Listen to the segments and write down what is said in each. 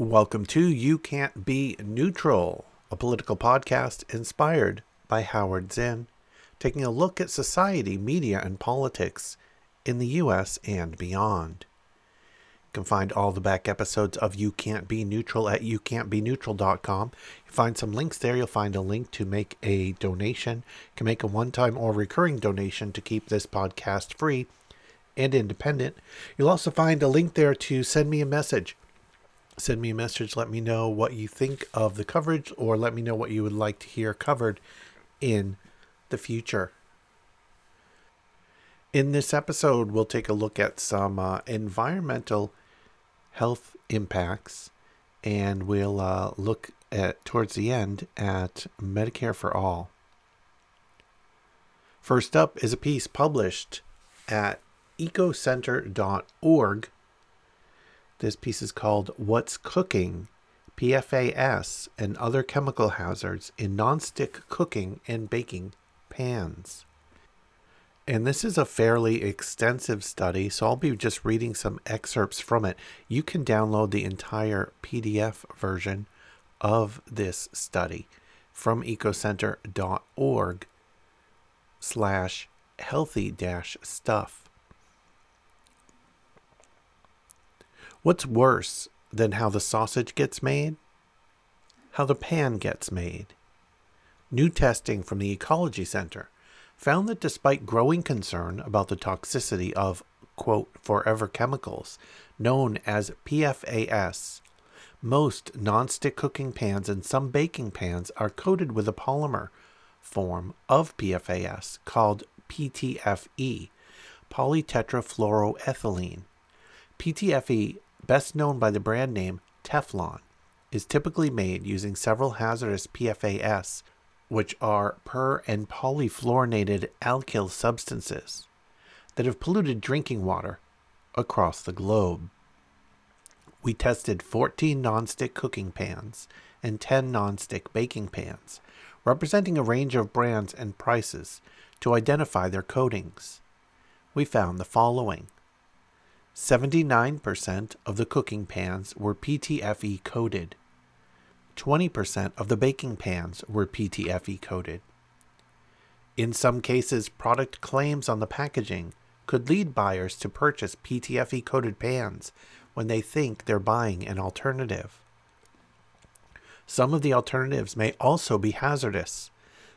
Welcome to You Can't Be Neutral, a political podcast inspired by Howard Zinn, taking a look at society, media, and politics in the U.S. and beyond. You can find all the back episodes of You Can't Be Neutral at youcan'tbeneutral.com. You find some links there. You'll find a link to make a donation. You can make a one time or recurring donation to keep this podcast free and independent. You'll also find a link there to send me a message send me a message. Let me know what you think of the coverage, or let me know what you would like to hear covered in the future. In this episode, we'll take a look at some uh, environmental health impacts, and we'll uh, look at towards the end at Medicare for All. First up is a piece published at ecocenter.org this piece is called What's Cooking? PFAS and Other Chemical Hazards in Nonstick Cooking and Baking Pans. And this is a fairly extensive study, so I'll be just reading some excerpts from it. You can download the entire PDF version of this study from ecocenter.org slash healthy dash stuff. What's worse than how the sausage gets made? How the pan gets made. New testing from the Ecology Center found that despite growing concern about the toxicity of, quote, forever chemicals known as PFAS, most nonstick cooking pans and some baking pans are coated with a polymer form of PFAS called PTFE, polytetrafluoroethylene. PTFE best known by the brand name Teflon, is typically made using several hazardous PFAS, which are per and polyfluorinated alkyl substances that have polluted drinking water across the globe. We tested 14 nonstick cooking pans and 10 nonstick baking pans, representing a range of brands and prices, to identify their coatings. We found the following 79% of the cooking pans were PTFE coated. 20% of the baking pans were PTFE coated. In some cases, product claims on the packaging could lead buyers to purchase PTFE coated pans when they think they're buying an alternative. Some of the alternatives may also be hazardous.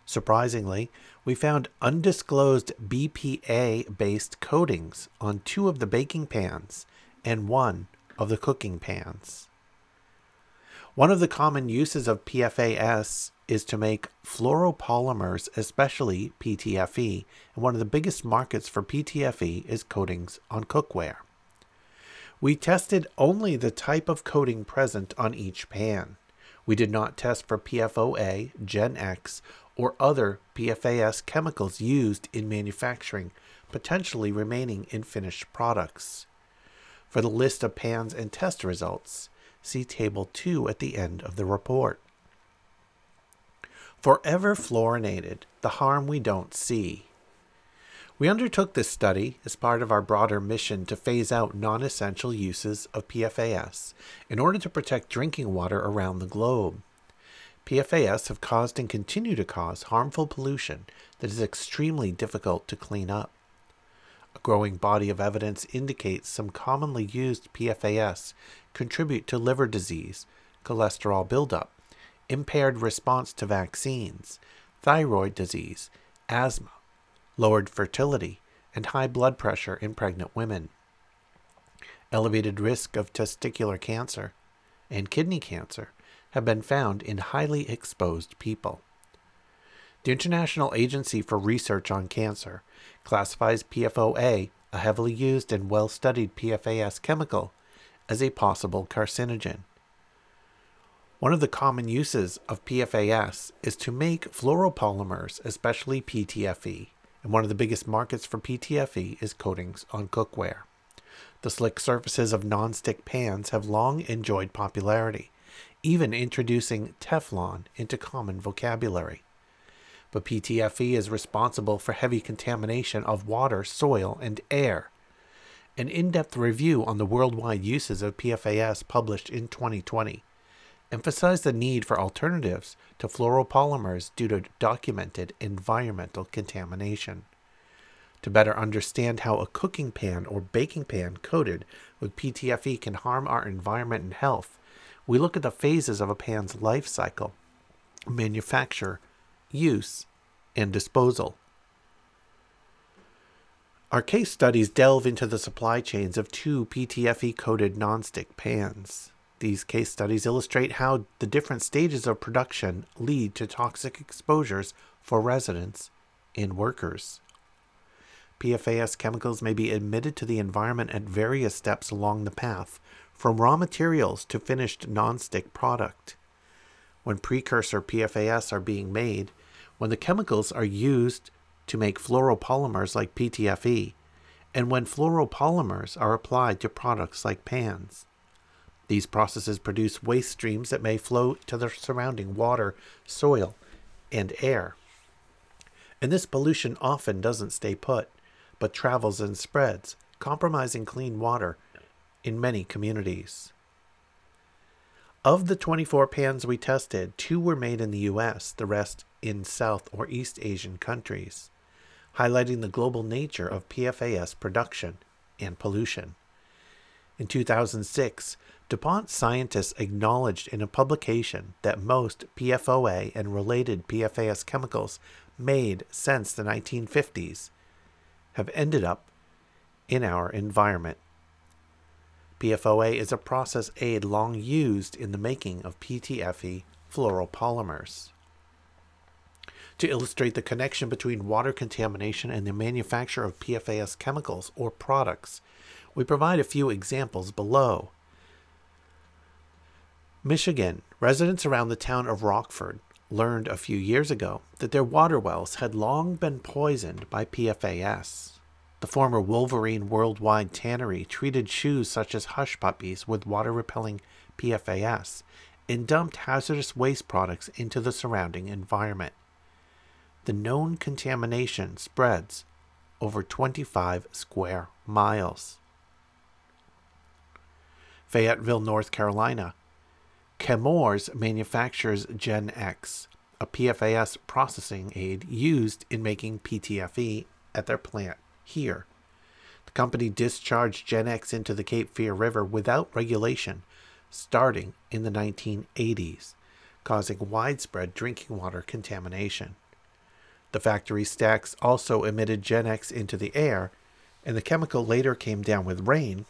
Surprisingly, we found undisclosed BPA based coatings on two of the baking pans and one of the cooking pans. One of the common uses of PFAS is to make fluoropolymers, especially PTFE, and one of the biggest markets for PTFE is coatings on cookware. We tested only the type of coating present on each pan. We did not test for PFOA, Gen X, or other PFAS chemicals used in manufacturing, potentially remaining in finished products. For the list of pans and test results, see Table 2 at the end of the report. Forever fluorinated, the harm we don't see. We undertook this study as part of our broader mission to phase out non essential uses of PFAS in order to protect drinking water around the globe. PFAS have caused and continue to cause harmful pollution that is extremely difficult to clean up. A growing body of evidence indicates some commonly used PFAS contribute to liver disease, cholesterol buildup, impaired response to vaccines, thyroid disease, asthma, lowered fertility, and high blood pressure in pregnant women, elevated risk of testicular cancer, and kidney cancer have been found in highly exposed people. The International Agency for Research on Cancer classifies PFOA, a heavily used and well studied PFAS chemical, as a possible carcinogen. One of the common uses of PFAS is to make fluoropolymers, especially PTFE, and one of the biggest markets for PTFE is coatings on cookware. The slick surfaces of non-stick pans have long enjoyed popularity, even introducing Teflon into common vocabulary. But PTFE is responsible for heavy contamination of water, soil, and air. An in depth review on the worldwide uses of PFAS published in 2020 emphasized the need for alternatives to fluoropolymers due to documented environmental contamination. To better understand how a cooking pan or baking pan coated with PTFE can harm our environment and health, we look at the phases of a pan's life cycle manufacture, use, and disposal. Our case studies delve into the supply chains of two PTFE coated nonstick pans. These case studies illustrate how the different stages of production lead to toxic exposures for residents and workers. PFAS chemicals may be admitted to the environment at various steps along the path, from raw materials to finished nonstick product. When precursor PFAS are being made, when the chemicals are used to make fluoropolymers like PTFE, and when fluoropolymers are applied to products like pans. These processes produce waste streams that may flow to the surrounding water, soil, and air. And this pollution often doesn't stay put, but travels and spreads, compromising clean water in many communities. Of the 24 pans we tested, two were made in the US, the rest in South or East Asian countries, highlighting the global nature of PFAS production and pollution. In 2006, DuPont scientists acknowledged in a publication that most PFOA and related PFAS chemicals made since the 1950s have ended up in our environment. PFOA is a process aid long used in the making of PTFE fluoropolymers. To illustrate the connection between water contamination and the manufacture of PFAS chemicals or products, we provide a few examples below. Michigan, residents around the town of Rockford learned a few years ago that their water wells had long been poisoned by PFAS. The former Wolverine Worldwide Tannery treated shoes such as hush puppies with water repelling PFAS and dumped hazardous waste products into the surrounding environment. The known contamination spreads over 25 square miles. Fayetteville, North Carolina Chemours manufactures Gen X, a PFAS processing aid used in making PTFE at their plant here. The company discharged Gen X into the Cape Fear River without regulation starting in the 1980s, causing widespread drinking water contamination. The factory stacks also emitted Gen X into the air, and the chemical later came down with rain,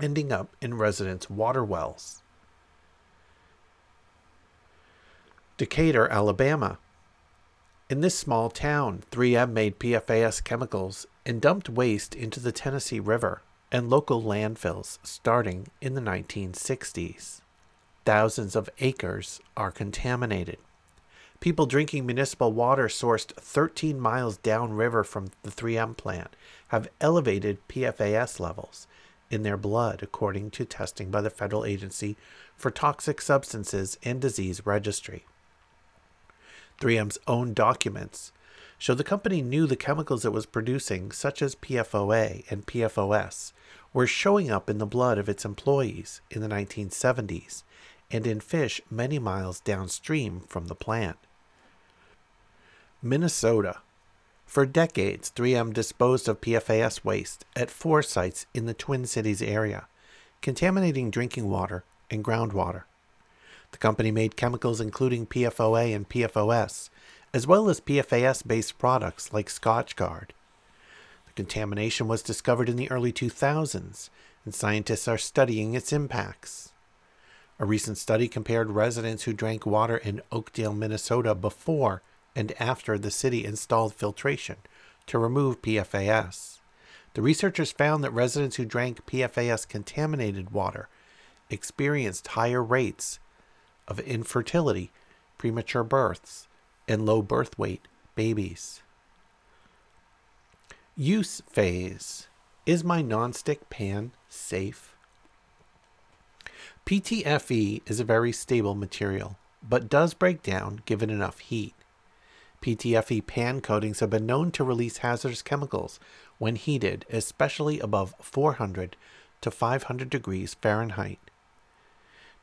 ending up in residents' water wells. Decatur, Alabama. In this small town, 3M made PFAS chemicals and dumped waste into the Tennessee River and local landfills starting in the 1960s. Thousands of acres are contaminated. People drinking municipal water sourced 13 miles downriver from the 3M plant have elevated PFAS levels in their blood, according to testing by the Federal Agency for Toxic Substances and Disease Registry. 3M's own documents show the company knew the chemicals it was producing, such as PFOA and PFOS, were showing up in the blood of its employees in the 1970s and in fish many miles downstream from the plant. Minnesota. For decades, 3M disposed of PFAS waste at four sites in the Twin Cities area, contaminating drinking water and groundwater. The company made chemicals including PFOA and PFOS, as well as PFAS based products like Scotchgard. The contamination was discovered in the early 2000s, and scientists are studying its impacts. A recent study compared residents who drank water in Oakdale, Minnesota before and after the city installed filtration to remove PFAS. The researchers found that residents who drank PFAS contaminated water experienced higher rates of infertility, premature births, and low birth weight babies. Use phase. Is my nonstick pan safe? PTFE is a very stable material, but does break down given enough heat. PTFE pan coatings have been known to release hazardous chemicals when heated, especially above 400 to 500 degrees Fahrenheit.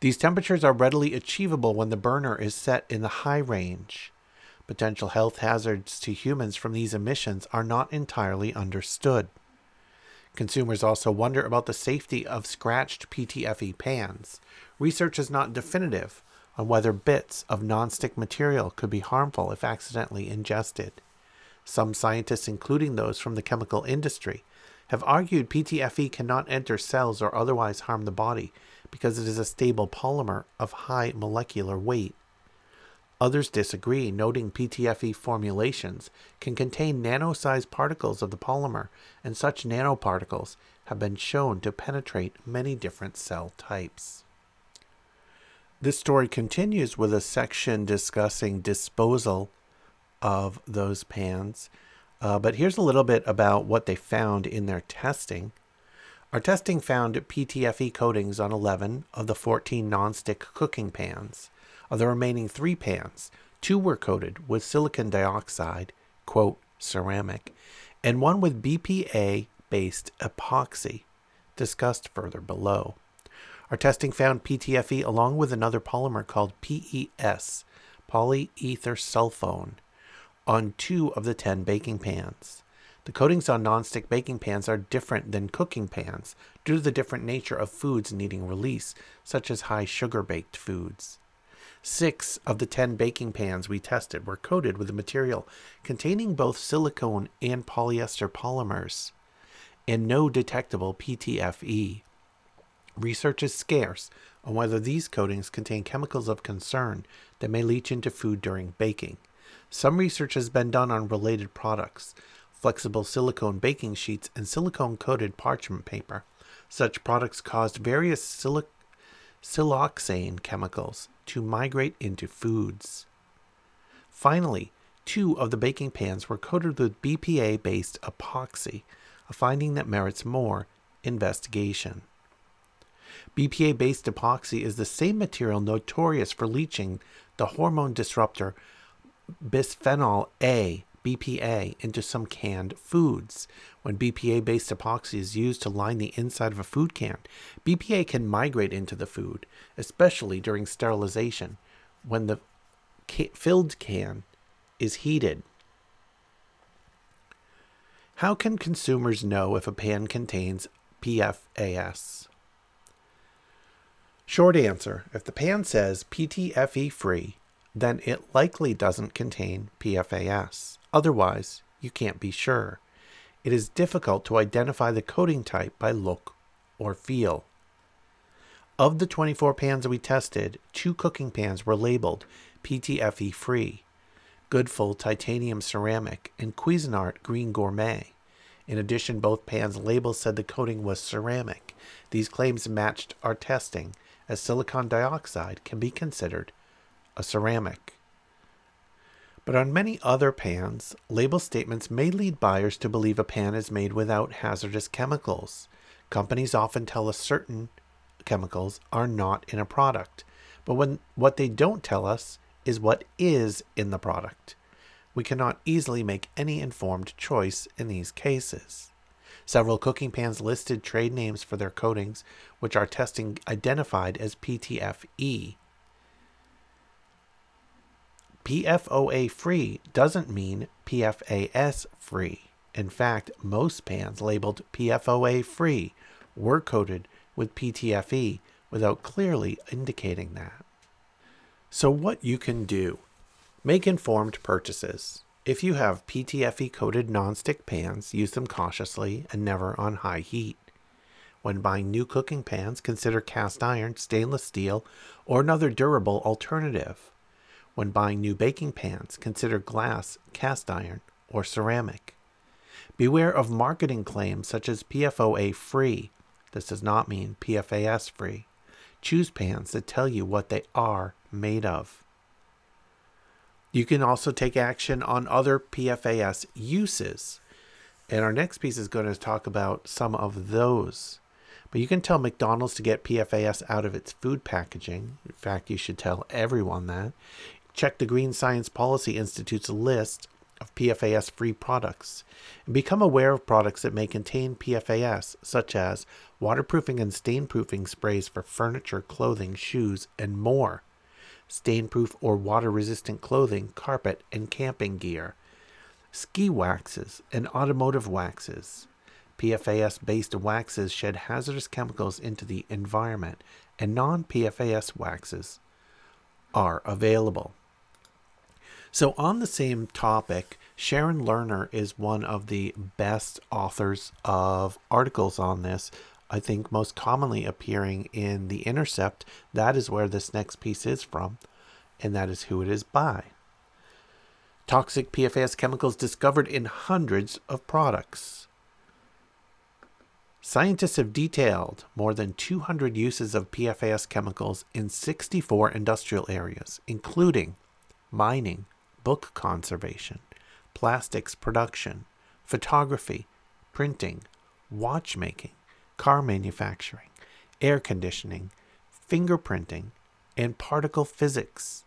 These temperatures are readily achievable when the burner is set in the high range. Potential health hazards to humans from these emissions are not entirely understood. Consumers also wonder about the safety of scratched PTFE pans. Research is not definitive on whether bits of nonstick material could be harmful if accidentally ingested. Some scientists, including those from the chemical industry, have argued PTFE cannot enter cells or otherwise harm the body because it is a stable polymer of high molecular weight. Others disagree, noting PTFE formulations can contain nano sized particles of the polymer, and such nanoparticles have been shown to penetrate many different cell types. This story continues with a section discussing disposal of those pans. Uh, but here's a little bit about what they found in their testing. Our testing found PTFE coatings on 11 of the 14 nonstick cooking pans. Of the remaining three pans, two were coated with silicon dioxide, quote, ceramic, and one with BPA based epoxy, discussed further below. Our testing found PTFE along with another polymer called PES, polyether sulfone, on two of the 10 baking pans. The coatings on nonstick baking pans are different than cooking pans due to the different nature of foods needing release, such as high sugar baked foods. Six of the 10 baking pans we tested were coated with a material containing both silicone and polyester polymers, and no detectable PTFE. Research is scarce on whether these coatings contain chemicals of concern that may leach into food during baking. Some research has been done on related products, flexible silicone baking sheets, and silicone coated parchment paper. Such products caused various silic- siloxane chemicals to migrate into foods. Finally, two of the baking pans were coated with BPA based epoxy, a finding that merits more investigation. BPA based epoxy is the same material notorious for leaching the hormone disruptor bisphenol A, BPA, into some canned foods. When BPA based epoxy is used to line the inside of a food can, BPA can migrate into the food, especially during sterilization when the filled can is heated. How can consumers know if a pan contains PFAS? Short answer if the pan says PTFE free, then it likely doesn't contain PFAS. Otherwise, you can't be sure. It is difficult to identify the coating type by look or feel. Of the 24 pans we tested, two cooking pans were labeled PTFE free Goodful Titanium Ceramic and Cuisinart Green Gourmet. In addition, both pans' labels said the coating was ceramic. These claims matched our testing, as silicon dioxide can be considered a ceramic. But on many other pans, label statements may lead buyers to believe a pan is made without hazardous chemicals. Companies often tell us certain chemicals are not in a product, but when what they don't tell us is what is in the product. We cannot easily make any informed choice in these cases. Several cooking pans listed trade names for their coatings, which our testing identified as PTFE, PFOA free doesn't mean PFAS free. In fact, most pans labeled PFOA free were coated with PTFE without clearly indicating that. So, what you can do make informed purchases. If you have PTFE coated nonstick pans, use them cautiously and never on high heat. When buying new cooking pans, consider cast iron, stainless steel, or another durable alternative. When buying new baking pans, consider glass, cast iron, or ceramic. Beware of marketing claims such as PFOA free. This does not mean PFAS free. Choose pans that tell you what they are, made of. You can also take action on other PFAS uses. And our next piece is going to talk about some of those. But you can tell McDonald's to get PFAS out of its food packaging. In fact, you should tell everyone that. Check the Green Science Policy Institute's list of PFAS free products and become aware of products that may contain PFAS, such as waterproofing and stainproofing sprays for furniture, clothing, shoes, and more, stainproof or water resistant clothing, carpet, and camping gear, ski waxes and automotive waxes. PFAS based waxes shed hazardous chemicals into the environment, and non PFAS waxes are available. So, on the same topic, Sharon Lerner is one of the best authors of articles on this. I think most commonly appearing in The Intercept. That is where this next piece is from, and that is who it is by. Toxic PFAS chemicals discovered in hundreds of products. Scientists have detailed more than 200 uses of PFAS chemicals in 64 industrial areas, including mining, book conservation, plastics production, photography, printing, watchmaking, car manufacturing, air conditioning, fingerprinting, and particle physics.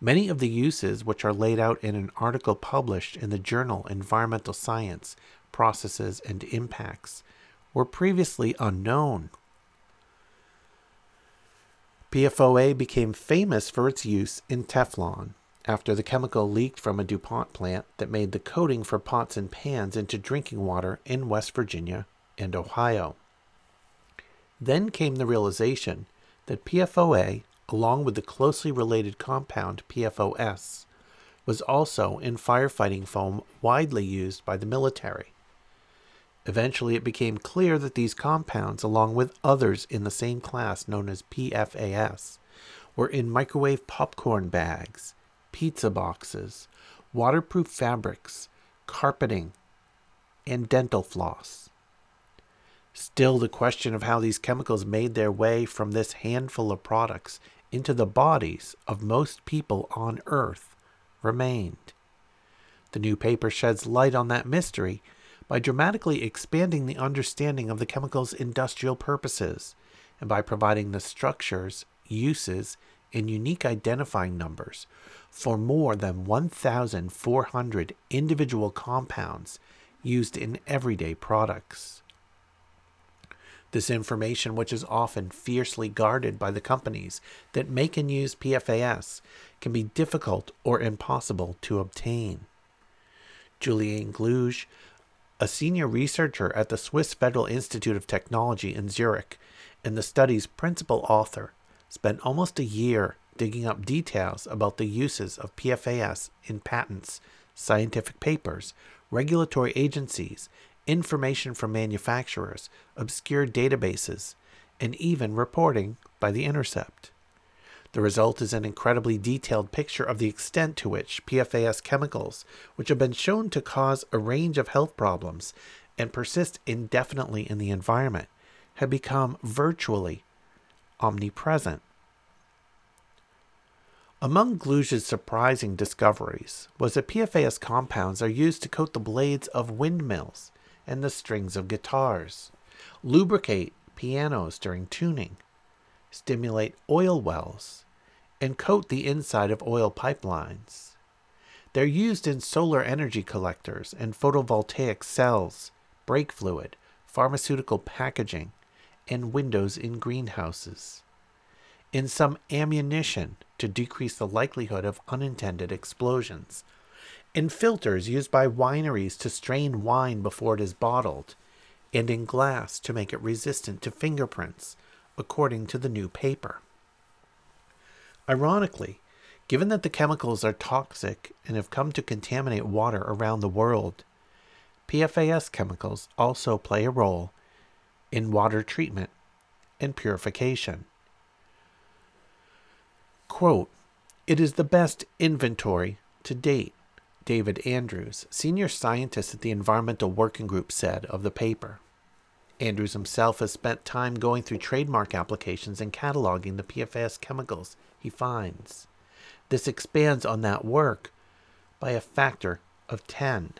Many of the uses, which are laid out in an article published in the journal Environmental Science, Processes and Impacts, were previously unknown. PFOA became famous for its use in Teflon after the chemical leaked from a DuPont plant that made the coating for pots and pans into drinking water in West Virginia and Ohio. Then came the realization that PFOA, along with the closely related compound PFOS, was also in firefighting foam widely used by the military. Eventually, it became clear that these compounds, along with others in the same class known as PFAS, were in microwave popcorn bags, pizza boxes, waterproof fabrics, carpeting, and dental floss. Still, the question of how these chemicals made their way from this handful of products into the bodies of most people on Earth remained. The new paper sheds light on that mystery by dramatically expanding the understanding of the chemical's industrial purposes and by providing the structures, uses, and unique identifying numbers for more than 1,400 individual compounds used in everyday products. This information, which is often fiercely guarded by the companies that make and use PFAS, can be difficult or impossible to obtain. Juliane Gluge, a senior researcher at the Swiss Federal Institute of Technology in Zurich and the study's principal author, spent almost a year digging up details about the uses of PFAS in patents, scientific papers, regulatory agencies, information from manufacturers, obscure databases, and even reporting by The Intercept. The result is an incredibly detailed picture of the extent to which PFAS chemicals, which have been shown to cause a range of health problems and persist indefinitely in the environment, have become virtually omnipresent. Among Gluge's surprising discoveries was that PFAS compounds are used to coat the blades of windmills and the strings of guitars, lubricate pianos during tuning, stimulate oil wells, and coat the inside of oil pipelines. They're used in solar energy collectors and photovoltaic cells, brake fluid, pharmaceutical packaging, and windows in greenhouses in some ammunition to decrease the likelihood of unintended explosions, in filters used by wineries to strain wine before it is bottled, and in glass to make it resistant to fingerprints, according to the new paper. Ironically, given that the chemicals are toxic and have come to contaminate water around the world, PFAS chemicals also play a role in water treatment and purification. Quote, it is the best inventory to date, David Andrews, senior scientist at the Environmental Working Group, said of the paper. Andrews himself has spent time going through trademark applications and cataloging the PFAS chemicals he finds. This expands on that work by a factor of 10.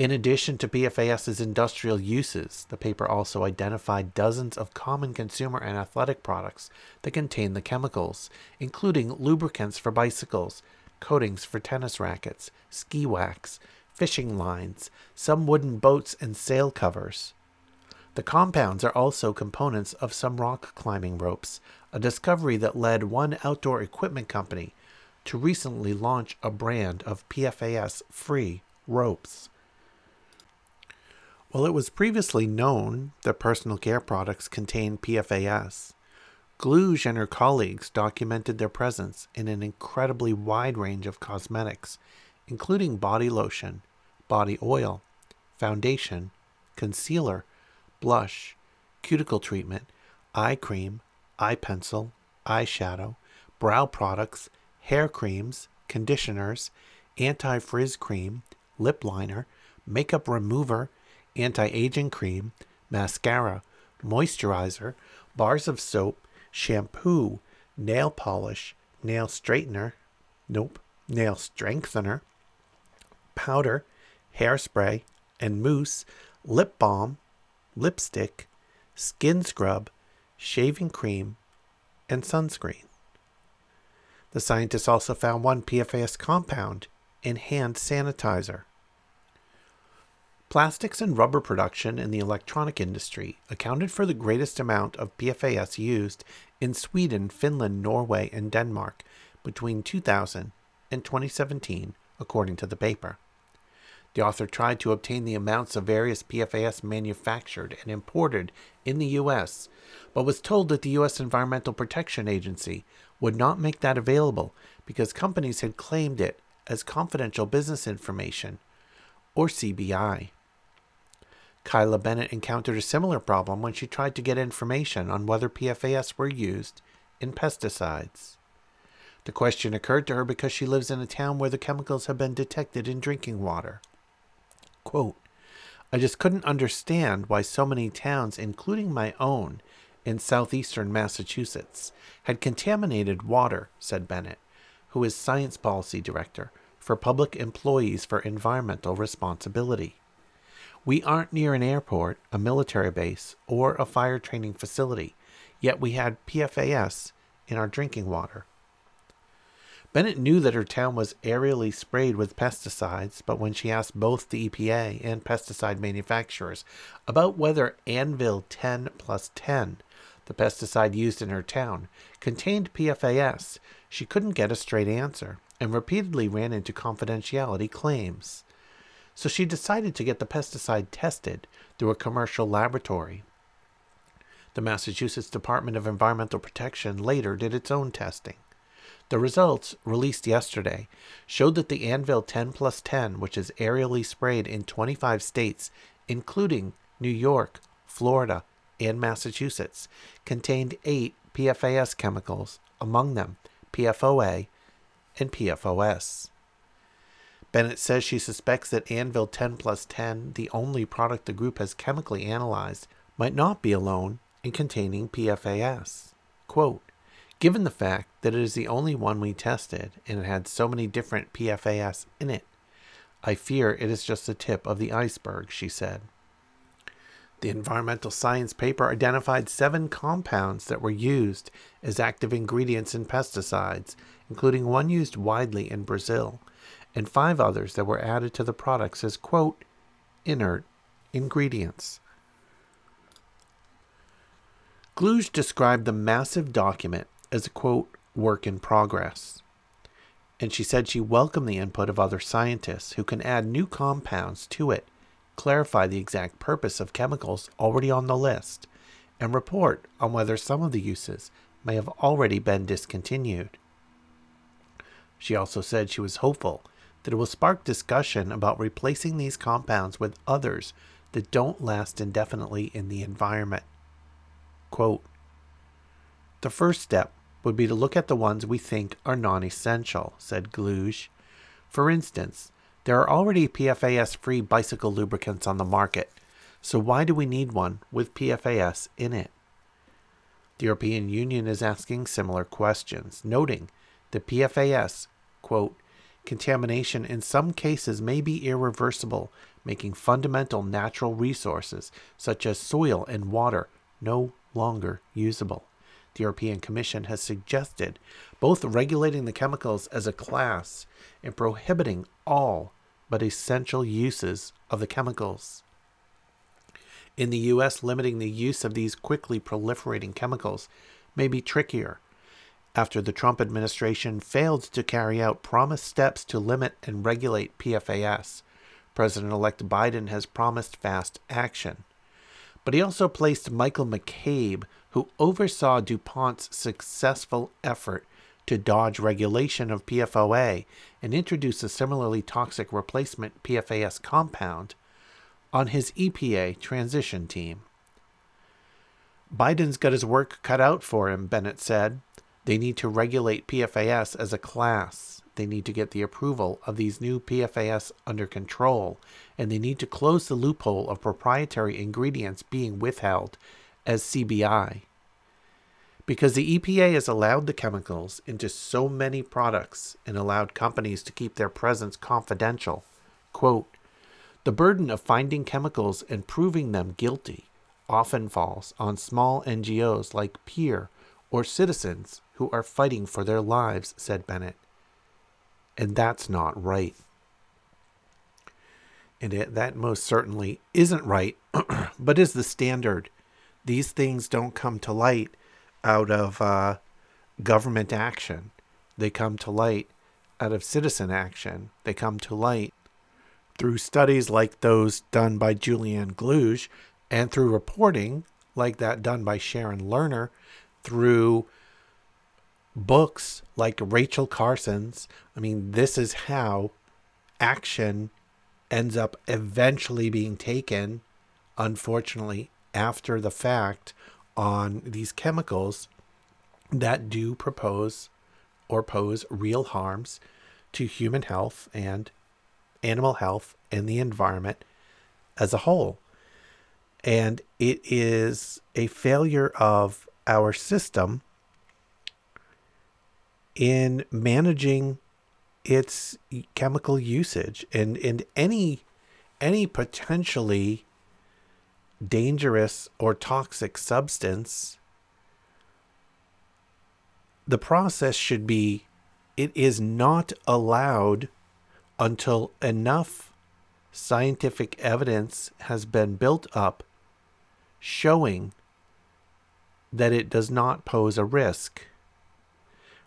In addition to PFAS's industrial uses, the paper also identified dozens of common consumer and athletic products that contain the chemicals, including lubricants for bicycles, coatings for tennis rackets, ski wax, fishing lines, some wooden boats, and sail covers. The compounds are also components of some rock climbing ropes, a discovery that led one outdoor equipment company to recently launch a brand of PFAS free ropes. While it was previously known that personal care products contain PFAS, Gluge and her colleagues documented their presence in an incredibly wide range of cosmetics, including body lotion, body oil, foundation, concealer, blush, cuticle treatment, eye cream, eye pencil, eyeshadow, brow products, hair creams, conditioners, anti frizz cream, lip liner, makeup remover, anti aging cream, mascara, moisturizer, bars of soap, shampoo, nail polish, nail straightener, nope, nail strengthener, powder, hairspray, and mousse, lip balm, lipstick, skin scrub, shaving cream, and sunscreen. The scientists also found one PFAS compound in hand sanitizer. Plastics and rubber production in the electronic industry accounted for the greatest amount of PFAS used in Sweden, Finland, Norway, and Denmark between 2000 and 2017, according to the paper. The author tried to obtain the amounts of various PFAS manufactured and imported in the U.S., but was told that the U.S. Environmental Protection Agency would not make that available because companies had claimed it as confidential business information, or CBI. Kyla Bennett encountered a similar problem when she tried to get information on whether PFAS were used in pesticides. The question occurred to her because she lives in a town where the chemicals have been detected in drinking water. Quote, I just couldn't understand why so many towns, including my own in southeastern Massachusetts, had contaminated water, said Bennett, who is Science Policy Director for Public Employees for Environmental Responsibility. We aren't near an airport, a military base, or a fire training facility, yet we had PFAS in our drinking water. Bennett knew that her town was aerially sprayed with pesticides, but when she asked both the EPA and pesticide manufacturers about whether Anvil 10 plus 10, the pesticide used in her town, contained PFAS, she couldn't get a straight answer and repeatedly ran into confidentiality claims so she decided to get the pesticide tested through a commercial laboratory. The Massachusetts Department of Environmental Protection later did its own testing. The results, released yesterday, showed that the Anvil 10 plus 10, which is aerially sprayed in 25 states, including New York, Florida, and Massachusetts, contained eight PFAS chemicals, among them PFOA and PFOS. Bennett says she suspects that Anvil 10 plus 10, the only product the group has chemically analyzed, might not be alone in containing PFAS. Quote, Given the fact that it is the only one we tested and it had so many different PFAS in it, I fear it is just the tip of the iceberg, she said. The environmental science paper identified seven compounds that were used as active ingredients in pesticides, including one used widely in Brazil, and five others that were added to the products as, quote, inert ingredients. Gluge described the massive document as a, quote, work in progress. And she said she welcomed the input of other scientists who can add new compounds to it, clarify the exact purpose of chemicals already on the list, and report on whether some of the uses may have already been discontinued. She also said she was hopeful that it will spark discussion about replacing these compounds with others that don't last indefinitely in the environment. Quote, the first step would be to look at the ones we think are non essential, said Gluge. For instance, there are already PFAS free bicycle lubricants on the market, So why do we need one with PFAS in it? The European Union is asking similar questions, noting that PFAS, quote, contamination in some cases may be irreversible, making fundamental natural resources such as soil and water no longer usable. The European Commission has suggested both regulating the chemicals as a class and prohibiting all but essential uses of the chemicals. In the US, limiting the use of these quickly proliferating chemicals may be trickier. After the Trump administration failed to carry out promised steps to limit and regulate PFAS, President elect Biden has promised fast action. But he also placed Michael McCabe, who oversaw DuPont's successful effort to dodge regulation of PFOA and introduce a similarly toxic replacement PFAS compound, on his EPA transition team. Biden's got his work cut out for him, Bennett said. They need to regulate PFAS as a class. They need to get the approval of these new PFAS under control, and they need to close the loophole of proprietary ingredients being withheld as CBI. Because the EPA has allowed the chemicals into so many products and allowed companies to keep their presence confidential. Quote, the burden of finding chemicals and proving them guilty often falls on small NGOs like PEER or citizens who are fighting for their lives, said Bennett. And that's not right. And it, that most certainly isn't right, but is the standard. These things don't come to light out of uh, government action, they come to light out of citizen action, they come to light through studies like those done by Juliane Gluge and through reporting like that done by Sharon Lerner, through books like Rachel Carson's. I mean, this is how action ends up eventually being taken, unfortunately, after the fact on these chemicals that do propose or pose real harms to human health and animal health and the environment as a whole. And it is a failure of our system in managing its chemical usage and, and any any potentially dangerous or toxic substance the process should be it is not allowed until enough scientific evidence has been built up showing that it does not pose a risk.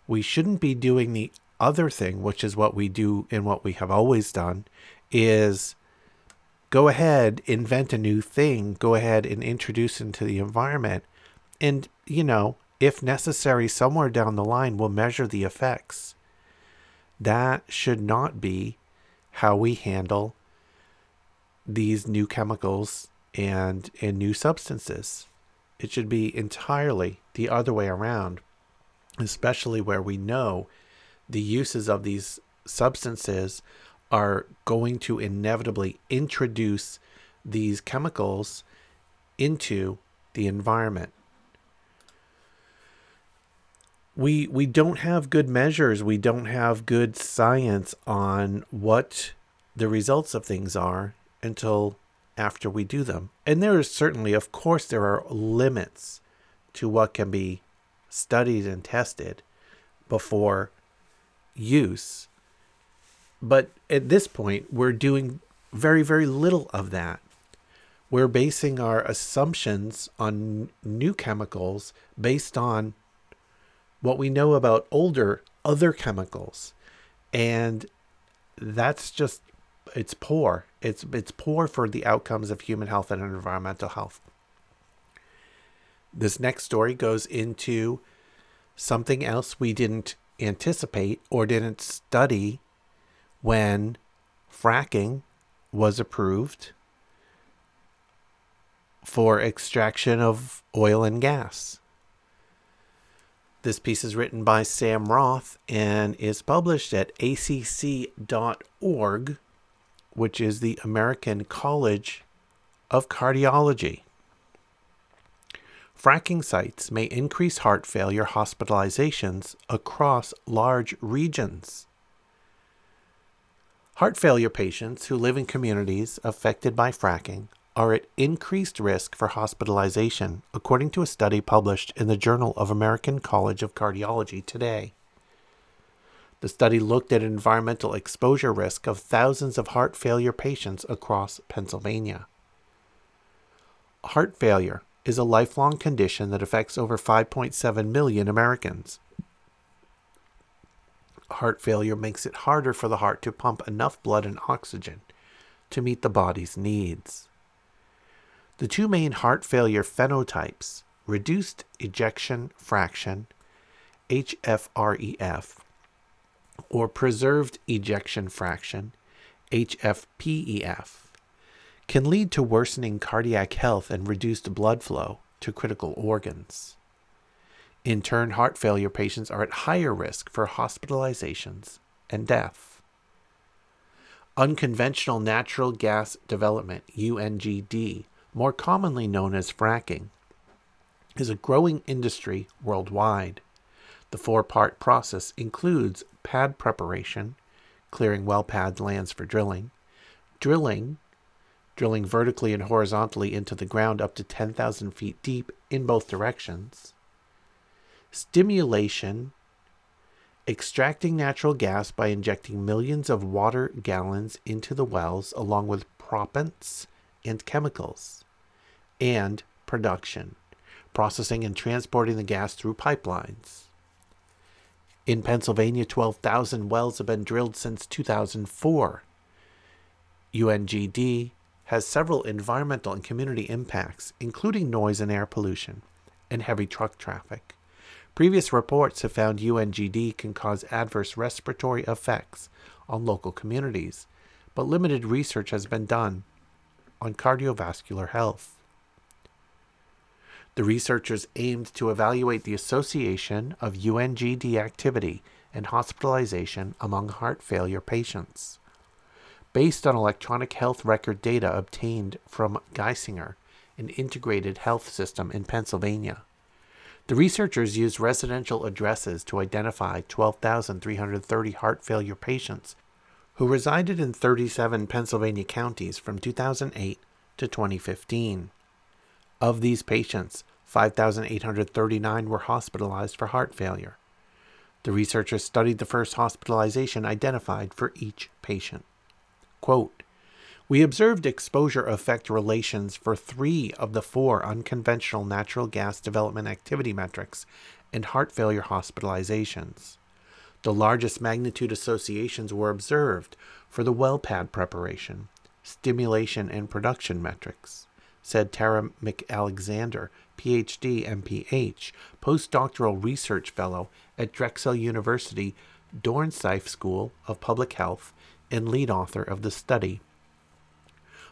We shouldn't be doing the other thing, which is what we do and what we have always done, is go ahead, invent a new thing, go ahead and introduce into the environment. And, you know, if necessary, somewhere down the line, we'll measure the effects. That should not be how we handle these new chemicals and and new substances. It should be entirely the other way around, especially where we know the uses of these substances are going to inevitably introduce these chemicals into the environment. We we don't have good measures. We don't have good science on what the results of things are until after we do them. And there is certainly of course there are limits to what can be studied and tested before use but at this point we're doing very very little of that we're basing our assumptions on new chemicals based on what we know about older other chemicals. And that's just it's poor. It's it's poor for the outcomes of human health and environmental health. This next story goes into something else we didn't anticipate or didn't study when fracking was approved for extraction of oil and gas. This piece is written by Sam Roth and is published at acc.org, which is the American College of cardiology. Fracking sites may increase heart failure hospitalizations across large regions. Heart failure patients who live in communities affected by fracking are at increased risk for hospitalization, according to a study published in the Journal of American College of Cardiology today. The study looked at environmental exposure risk of thousands of heart failure patients across Pennsylvania. Heart failure is a lifelong condition that affects over 5.7 million Americans. Heart failure makes it harder for the heart to pump enough blood and oxygen to meet the body's needs. The two main heart failure phenotypes, reduced ejection fraction, HFREF, or preserved ejection fraction, HFPEF, can lead to worsening cardiac health and reduced blood flow to critical organs. In turn, heart failure patients are at higher risk for hospitalizations and death. Unconventional natural gas development, UNGD, more commonly known as fracking, is a growing industry worldwide. The four part process includes pad preparation, clearing well pad lands for drilling, drilling, drilling vertically and horizontally into the ground up to 10,000 feet deep in both directions, stimulation, extracting natural gas by injecting millions of water gallons into the wells along with proppants and chemicals and production, processing and transporting the gas through pipelines. In Pennsylvania, 12,000 wells have been drilled since 2004. UNGD has several environmental and community impacts, including noise and air pollution and heavy truck traffic. Previous reports have found UNGD can cause adverse respiratory effects on local communities, but limited research has been done on cardiovascular health. The researchers aimed to evaluate the association of UNGD activity and hospitalization among heart failure patients. Based on electronic health record data obtained from Geisinger, an integrated health system in Pennsylvania, the researchers used residential addresses to identify 12,330 heart failure patients who resided in 37 Pennsylvania counties from 2008 to 2015. Of these patients, 5,839 were hospitalized for heart failure. The researchers studied the first hospitalization identified for each patient. Quote, we observed exposure effect relations for three of the four unconventional natural gas development activity metrics and heart failure hospitalizations. The largest magnitude associations were observed for the well pad preparation, stimulation, and production metrics said Tara McAlexander, PhD, MPH, postdoctoral research fellow at Drexel University Dornsife School of Public Health and lead author of the study.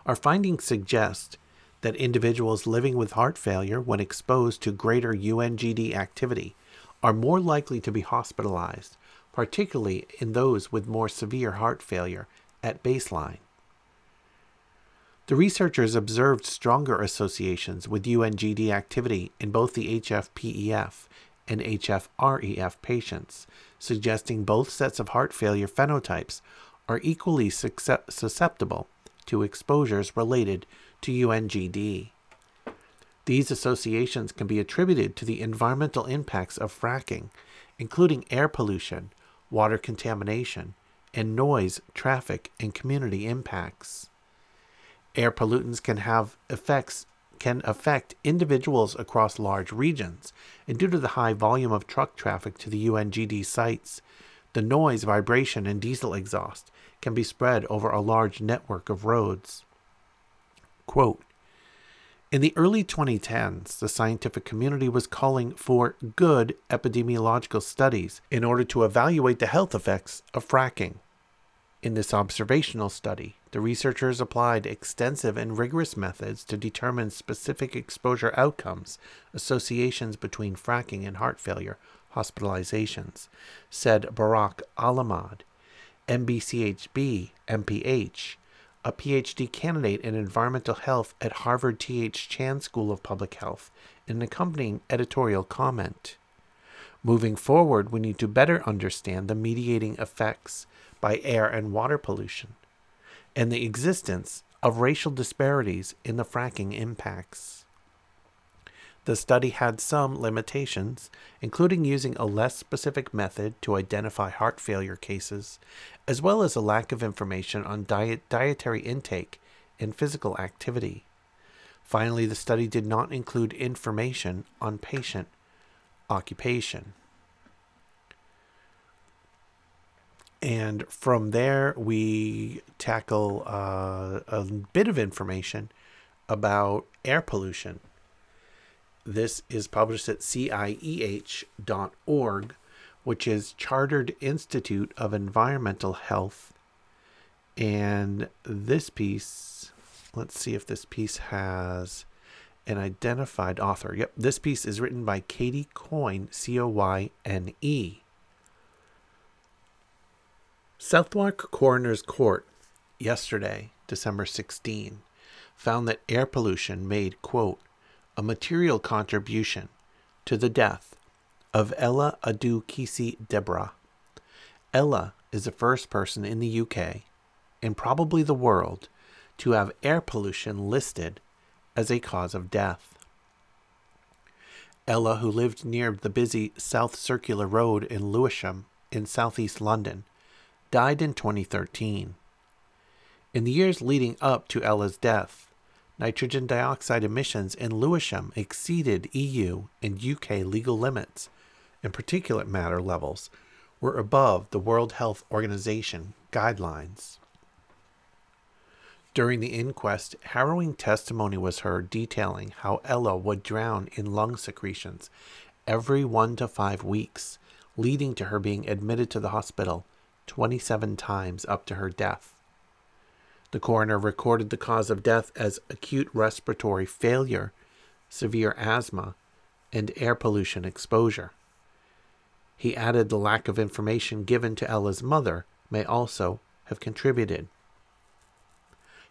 Our findings suggest that individuals living with heart failure, when exposed to greater UNGD activity, are more likely to be hospitalized, particularly in those with more severe heart failure at baseline. The researchers observed stronger associations with UNGD activity in both the HFPEF and HFREF patients, suggesting both sets of heart failure phenotypes are equally susceptible to exposures related to UNGD. These associations can be attributed to the environmental impacts of fracking, including air pollution, water contamination, and noise, traffic, and community impacts. Air pollutants can have effects can affect individuals across large regions, and due to the high volume of truck traffic to the UNGD sites, the noise, vibration, and diesel exhaust can be spread over a large network of roads. Quote, in the early 2010s, the scientific community was calling for good epidemiological studies in order to evaluate the health effects of fracking. In this observational study, the researchers applied extensive and rigorous methods to determine specific exposure outcomes, associations between fracking and heart failure hospitalizations, said Barrak Alahmad, MBCHB, MPH, a PhD candidate in environmental health at Harvard T.H. Chan School of Public Health, in an accompanying editorial comment. Moving forward, we need to better understand the mediating effects by air and water pollution and the existence of racial disparities in the fracking impacts. The study had some limitations, including using a less specific method to identify heart failure cases, as well as a lack of information on diet, dietary intake and physical activity. Finally, the study did not include information on patient occupation. And from there, we tackle uh, a bit of information about air pollution. This is published at cieh.org, which is Chartered Institute of Environmental Health. And this piece, let's see if this piece has an identified author. Yep, this piece is written by Katie Coyne, C O Y N E. Southwark Coroner's Court yesterday, December 16, found that air pollution made, quote, a material contribution to the death of Ella Adu Kisi Deborah. Ella is the first person in the UK, and probably the world, to have air pollution listed as a cause of death. Ella, who lived near the busy South Circular Road in Lewisham in southeast London, died in 2013. In the years leading up to Ella's death, nitrogen dioxide emissions in Lewisham exceeded EU and UK legal limits, and particulate matter levels were above the World Health Organization guidelines. During the inquest, harrowing testimony was heard detailing how Ella would drown in lung secretions every one to five weeks, leading to her being admitted to the hospital 27 times up to her death. The coroner recorded the cause of death as acute respiratory failure, severe asthma, and air pollution exposure. He added the lack of information given to Ella's mother may also have contributed.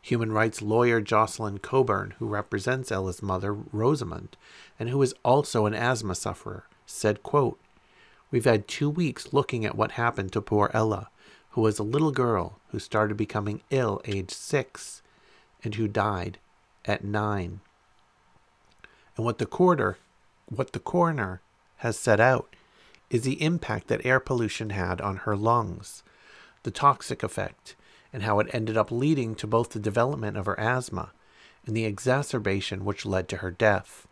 Human rights lawyer Jocelyn Cockburn, who represents Ella's mother, Rosamund, and who is also an asthma sufferer, said, quote, We've had two weeks looking at what happened to poor Ella, who was a little girl who started becoming ill age six and who died at nine. And what the what the coroner has set out is the impact that air pollution had on her lungs, the toxic effect, and how it ended up leading to both the development of her asthma and the exacerbation which led to her death.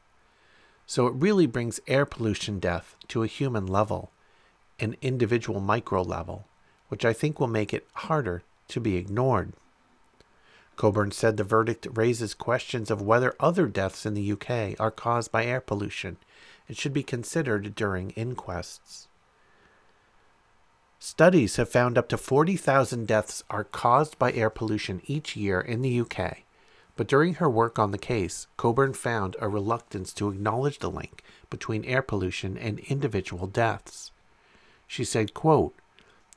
So it really brings air pollution death to a human level, an individual micro level, which I think will make it harder to be ignored. Cockburn said the verdict raises questions of whether other deaths in the UK are caused by air pollution and should be considered during inquests. Studies have found up to 40,000 deaths are caused by air pollution each year in the UK, but during her work on the case, Cockburn found a reluctance to acknowledge the link between air pollution and individual deaths. She said, quote,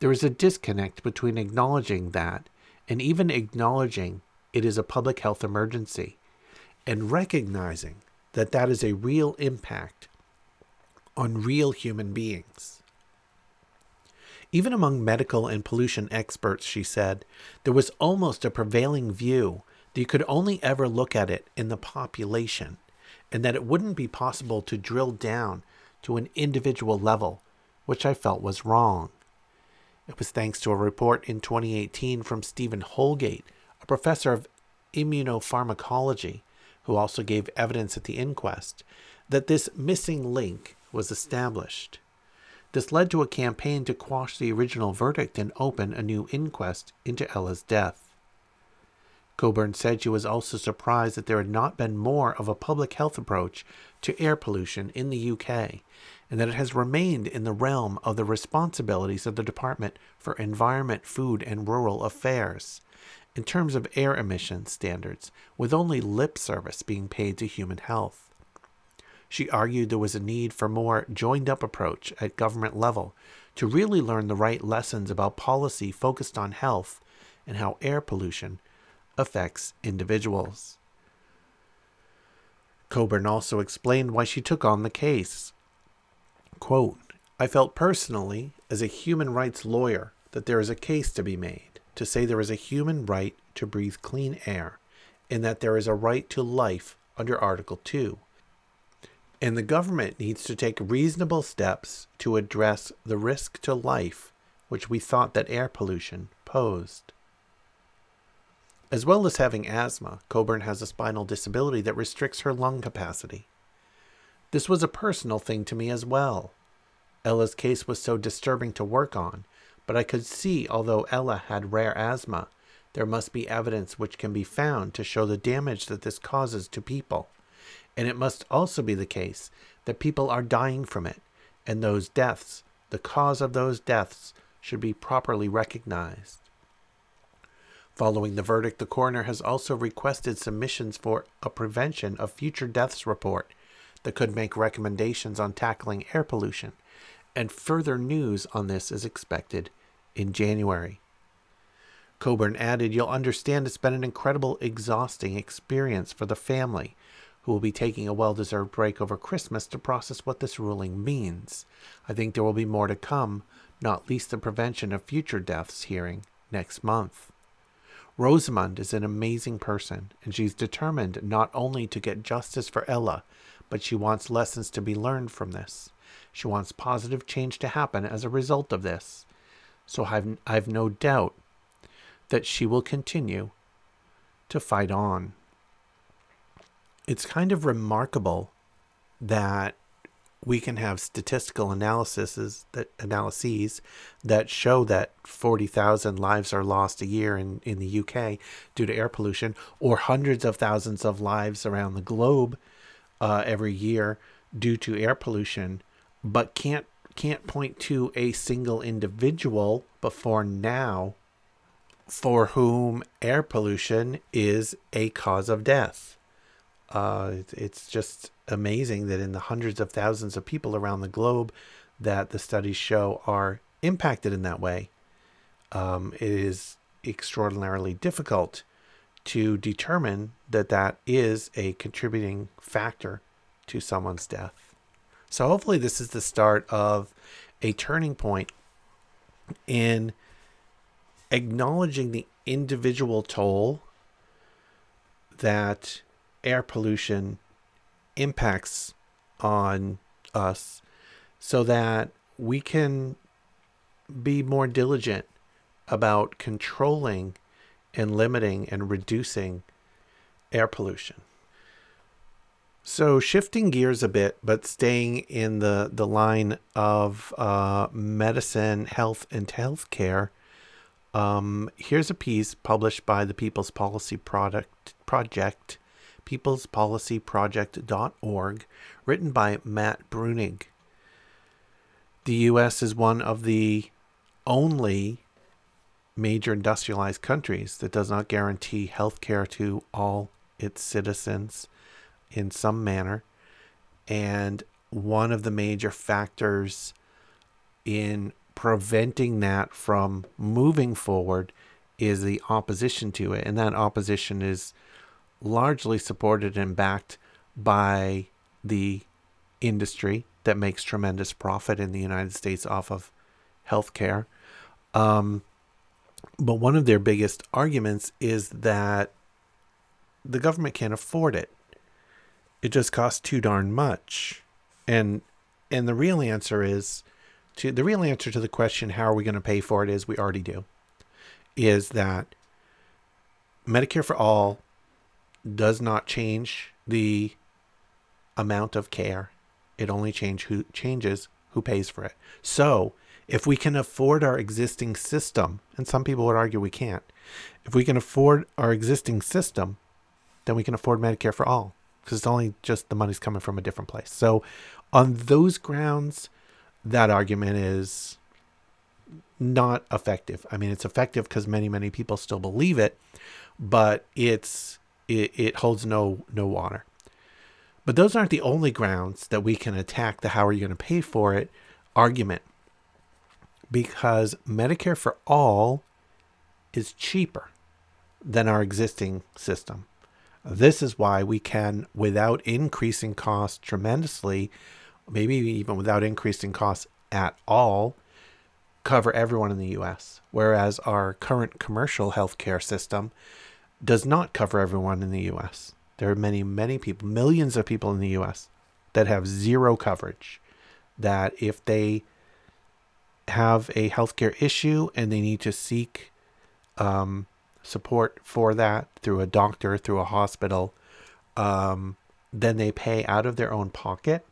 There is a disconnect between acknowledging that and even acknowledging it is a public health emergency and recognizing that that is a real impact on real human beings. Even among medical and pollution experts, she said, there was almost a prevailing view that you could only ever look at it in the population, and that it wouldn't be possible to drill down to an individual level, which I felt was wrong. It was thanks to a report in 2018 from Stephen Holgate, a professor of immunopharmacology, who also gave evidence at the inquest, that this missing link was established. This led to a campaign to quash the original verdict and open a new inquest into Ella's death. Cockburn said she was also surprised that there had not been more of a public health approach to air pollution in the UK, and that it has remained in the realm of the responsibilities of the Department for Environment, Food, and Rural Affairs in terms of air emission standards, with only lip service being paid to human health. She argued there was a need for more joined up approach at government level to really learn the right lessons about policy focused on health and how air pollution affects individuals. Cockburn also explained why she took on the case. Quote, I felt personally, as a human rights lawyer, that there is a case to be made to say there is a human right to breathe clean air and that there is a right to life under Article 2. And the government needs to take reasonable steps to address the risk to life which we thought that air pollution posed. As well as having asthma, Cockburn has a spinal disability that restricts her lung capacity. This was a personal thing to me as well. Ella's case was so disturbing to work on, but I could see, although Ella had rare asthma, there must be evidence which can be found to show the damage that this causes to people. And it must also be the case that people are dying from it, and those deaths, the cause of those deaths, should be properly recognized. Following the verdict, the coroner has also requested submissions for a prevention of future deaths report that could make recommendations on tackling air pollution, and further news on this is expected in January. Cockburn added, You'll understand it's been an incredible, exhausting experience for the family, who will be taking a well deserved break over Christmas to process what this ruling means. I think there will be more to come, not least the prevention of future deaths hearing next month. Rosamund is an amazing person, and she's determined not only to get justice for Ella, but she wants lessons to be learned from this. She wants positive change to happen as a result of this. So I've, I've no doubt that she will continue to fight on. It's kind of remarkable that we can have statistical analyses that analyses that show that 40,000 lives are lost a year in, in the UK due to air pollution, or hundreds of thousands of lives around the globe uh, every year due to air pollution, but can't can't point to a single individual before now for whom air pollution is a cause of death. Uh, it's just amazing that in the hundreds of thousands of people around the globe that the studies show are impacted in that way, um, it is extraordinarily difficult to determine that that is a contributing factor to someone's death. So hopefully this is the start of a turning point in acknowledging the individual toll that air pollution impacts on us so that we can be more diligent about controlling and limiting and reducing air pollution. So shifting gears a bit, but staying in the, the line of uh, medicine, health, and healthcare, um, here's a piece published by the People's Policy Product Project, peoplespolicyproject.org, written by Matt Bruenig. The U.S. is one of the only major industrialized countries that does not guarantee health care to all its citizens in some manner. And one of the major factors in preventing that from moving forward is the opposition to it. And that opposition is largely supported and backed by the industry that makes tremendous profit in the United States off of healthcare. Um, but one of their biggest arguments is that the government can't afford it. It just costs too darn much. And and the real answer is to the real answer to the question how are we going to pay for it is we already do is that medicare for all does not change the amount of care. It only change who changes who pays for it. So if we can afford our existing system and some people would argue we can't if we can afford our existing system then we can afford medicare for all because it's only just the money's coming from a different place. So on those grounds that argument is not effective. I mean, it's effective because many, many people still believe it, but it's it, it holds no no water. But those aren't the only grounds that we can attack the how are you going to pay for it argument. Because Medicare for all is cheaper than our existing system. This is why we can, without increasing costs tremendously, maybe even without increasing costs at all, cover everyone in the US. Whereas our current commercial healthcare system does not cover everyone in the US. There are many, many people, millions of people in the US that have zero coverage. That if they have a healthcare issue and they need to seek um, support for that through a doctor, through a hospital, um, then they pay out of their own pocket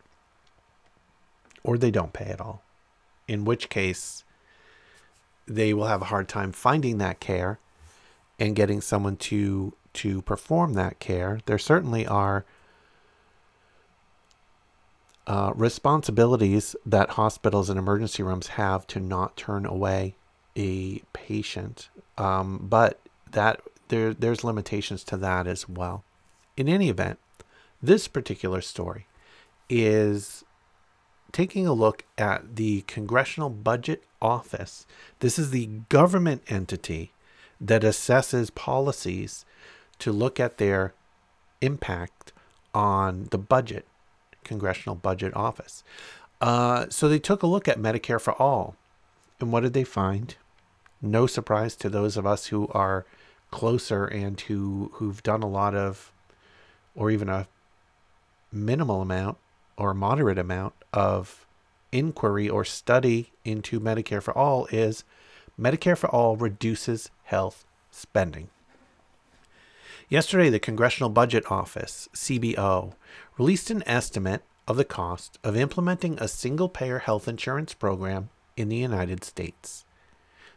or they don't pay at all. In which case, they will have a hard time finding that care and getting someone to to perform that care. There certainly are uh, responsibilities that hospitals and emergency rooms have to not turn away a patient, um, but that there there's limitations to that as well. In any event, this particular story is taking a look at the Congressional Budget Office. This is the government entity that assesses policies to look at their impact on the budget, Congressional Budget Office. Uh, so they took a look at Medicare for All. And what did they find? No surprise to those of us who are closer and who who've done a lot of or even a minimal amount or moderate amount of inquiry or study into Medicare for All is Medicare for All reduces health spending. Yesterday, the Congressional Budget Office, CBO, released an estimate of the cost of implementing a single payer health insurance program in the United States.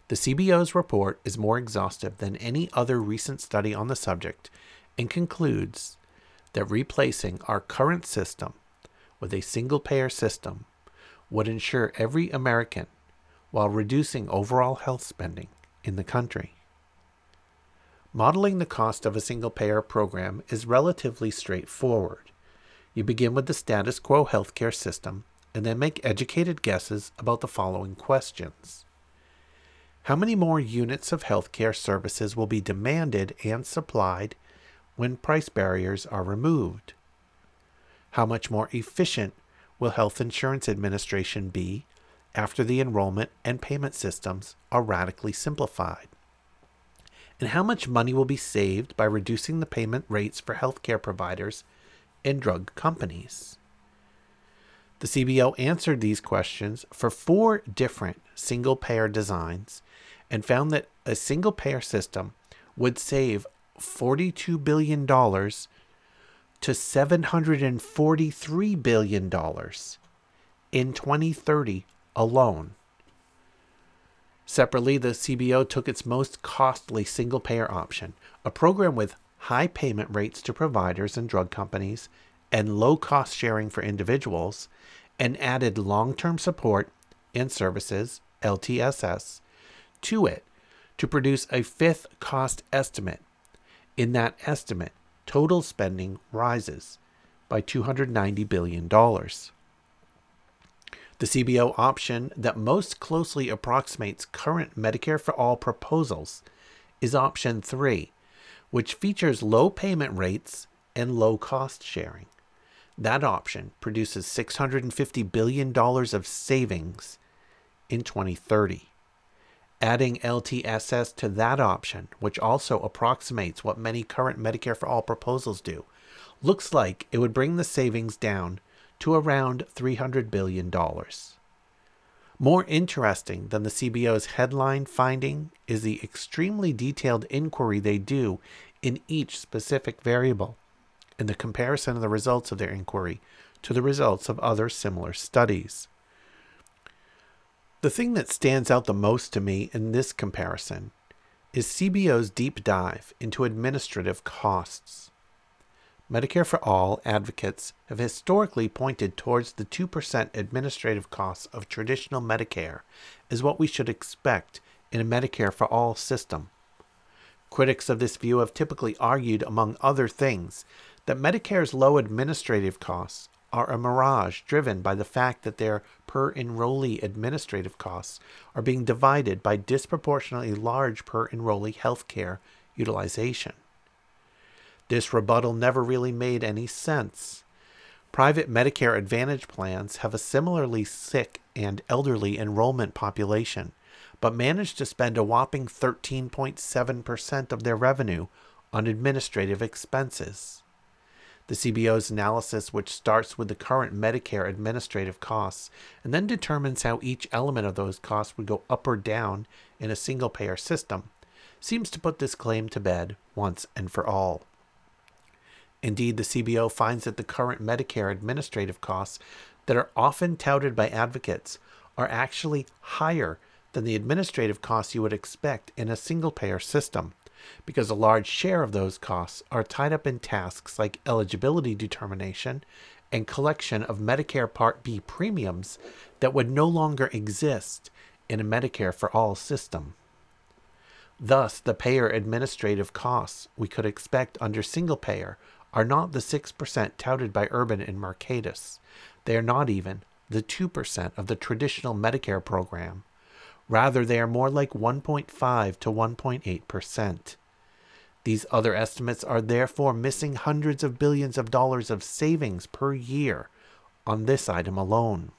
The CBO's report is more exhaustive than any other recent study on the subject and concludes that replacing our current system with a single payer system would ensure every American while reducing overall health spending in the country. Modeling the cost of a single payer program is relatively straightforward. You begin with the status quo healthcare system and then make educated guesses about the following questions. How many more units of healthcare services will be demanded and supplied when price barriers are removed? How much more efficient will Health Insurance Administration be after the enrollment and payment systems are radically simplified? And how much money will be saved by reducing the payment rates for healthcare providers and drug companies? The CBO answered these questions for four different single payer designs and found that a single payer system would save $42 billion to $743 billion in 2030 alone. Separately, the CBO took its most costly single payer option, a program with high payment rates to providers and drug companies and low cost sharing for individuals, and added long term support and services, LTSS, to it to produce a fifth cost estimate. In that estimate, total spending rises by $290 billion. The CBO option that most closely approximates current Medicare for All proposals is option 3, which features low payment rates and low cost sharing. That option produces $650 billion of savings in 2030. Adding LTSS to that option, which also approximates what many current Medicare for All proposals do, looks like it would bring the savings down to around $300 billion. More interesting than the CBO's headline finding is the extremely detailed inquiry they do in each specific variable and the comparison of the results of their inquiry to the results of other similar studies. The thing that stands out the most to me in this comparison is CBO's deep dive into administrative costs. Medicare for All advocates have historically pointed towards the 2% administrative costs of traditional Medicare as what we should expect in a Medicare for All system. Critics of this view have typically argued, among other things, that Medicare's low administrative costs are a mirage driven by the fact that their per enrollee administrative costs are being divided by disproportionately large per enrollee healthcare utilization. This rebuttal never really made any sense. Private Medicare Advantage plans have a similarly sick and elderly enrollment population, but manage to spend a whopping 13.7% of their revenue on administrative expenses. The CBO's analysis, which starts with the current Medicare administrative costs and then determines how each element of those costs would go up or down in a single payer system, seems to put this claim to bed once and for all. Indeed, the CBO finds that the current Medicare administrative costs that are often touted by advocates are actually higher than the administrative costs you would expect in a single payer system, because a large share of those costs are tied up in tasks like eligibility determination and collection of Medicare Part B premiums that would no longer exist in a Medicare for All system. Thus, the payer administrative costs we could expect under single payer are not the 6% touted by Urban and Mercatus. They are not even the 2% of the traditional Medicare program. Rather, they are more like 1.5 to 1.8%. These other estimates are therefore missing hundreds of billions of dollars of savings per year on this item alone.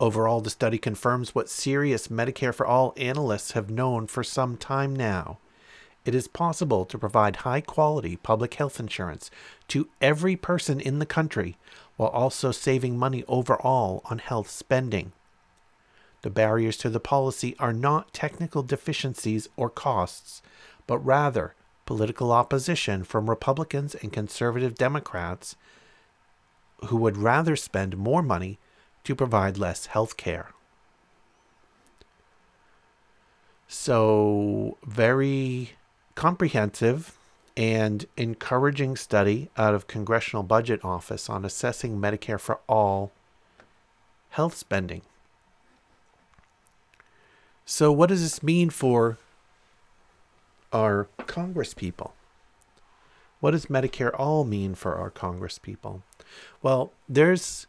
Overall, the study confirms what serious Medicare for All analysts have known for some time now it is possible to provide high quality public health insurance to every person in the country while also saving money overall on health spending. The barriers to the policy are not technical deficiencies or costs, but rather political opposition from Republicans and conservative Democrats who would rather spend more money to provide less health care. So, very comprehensive and encouraging study out of Congressional Budget Office on assessing Medicare for all health spending. So, what does this mean for our Congress people? What does Medicare all mean for our Congress people? Well, there's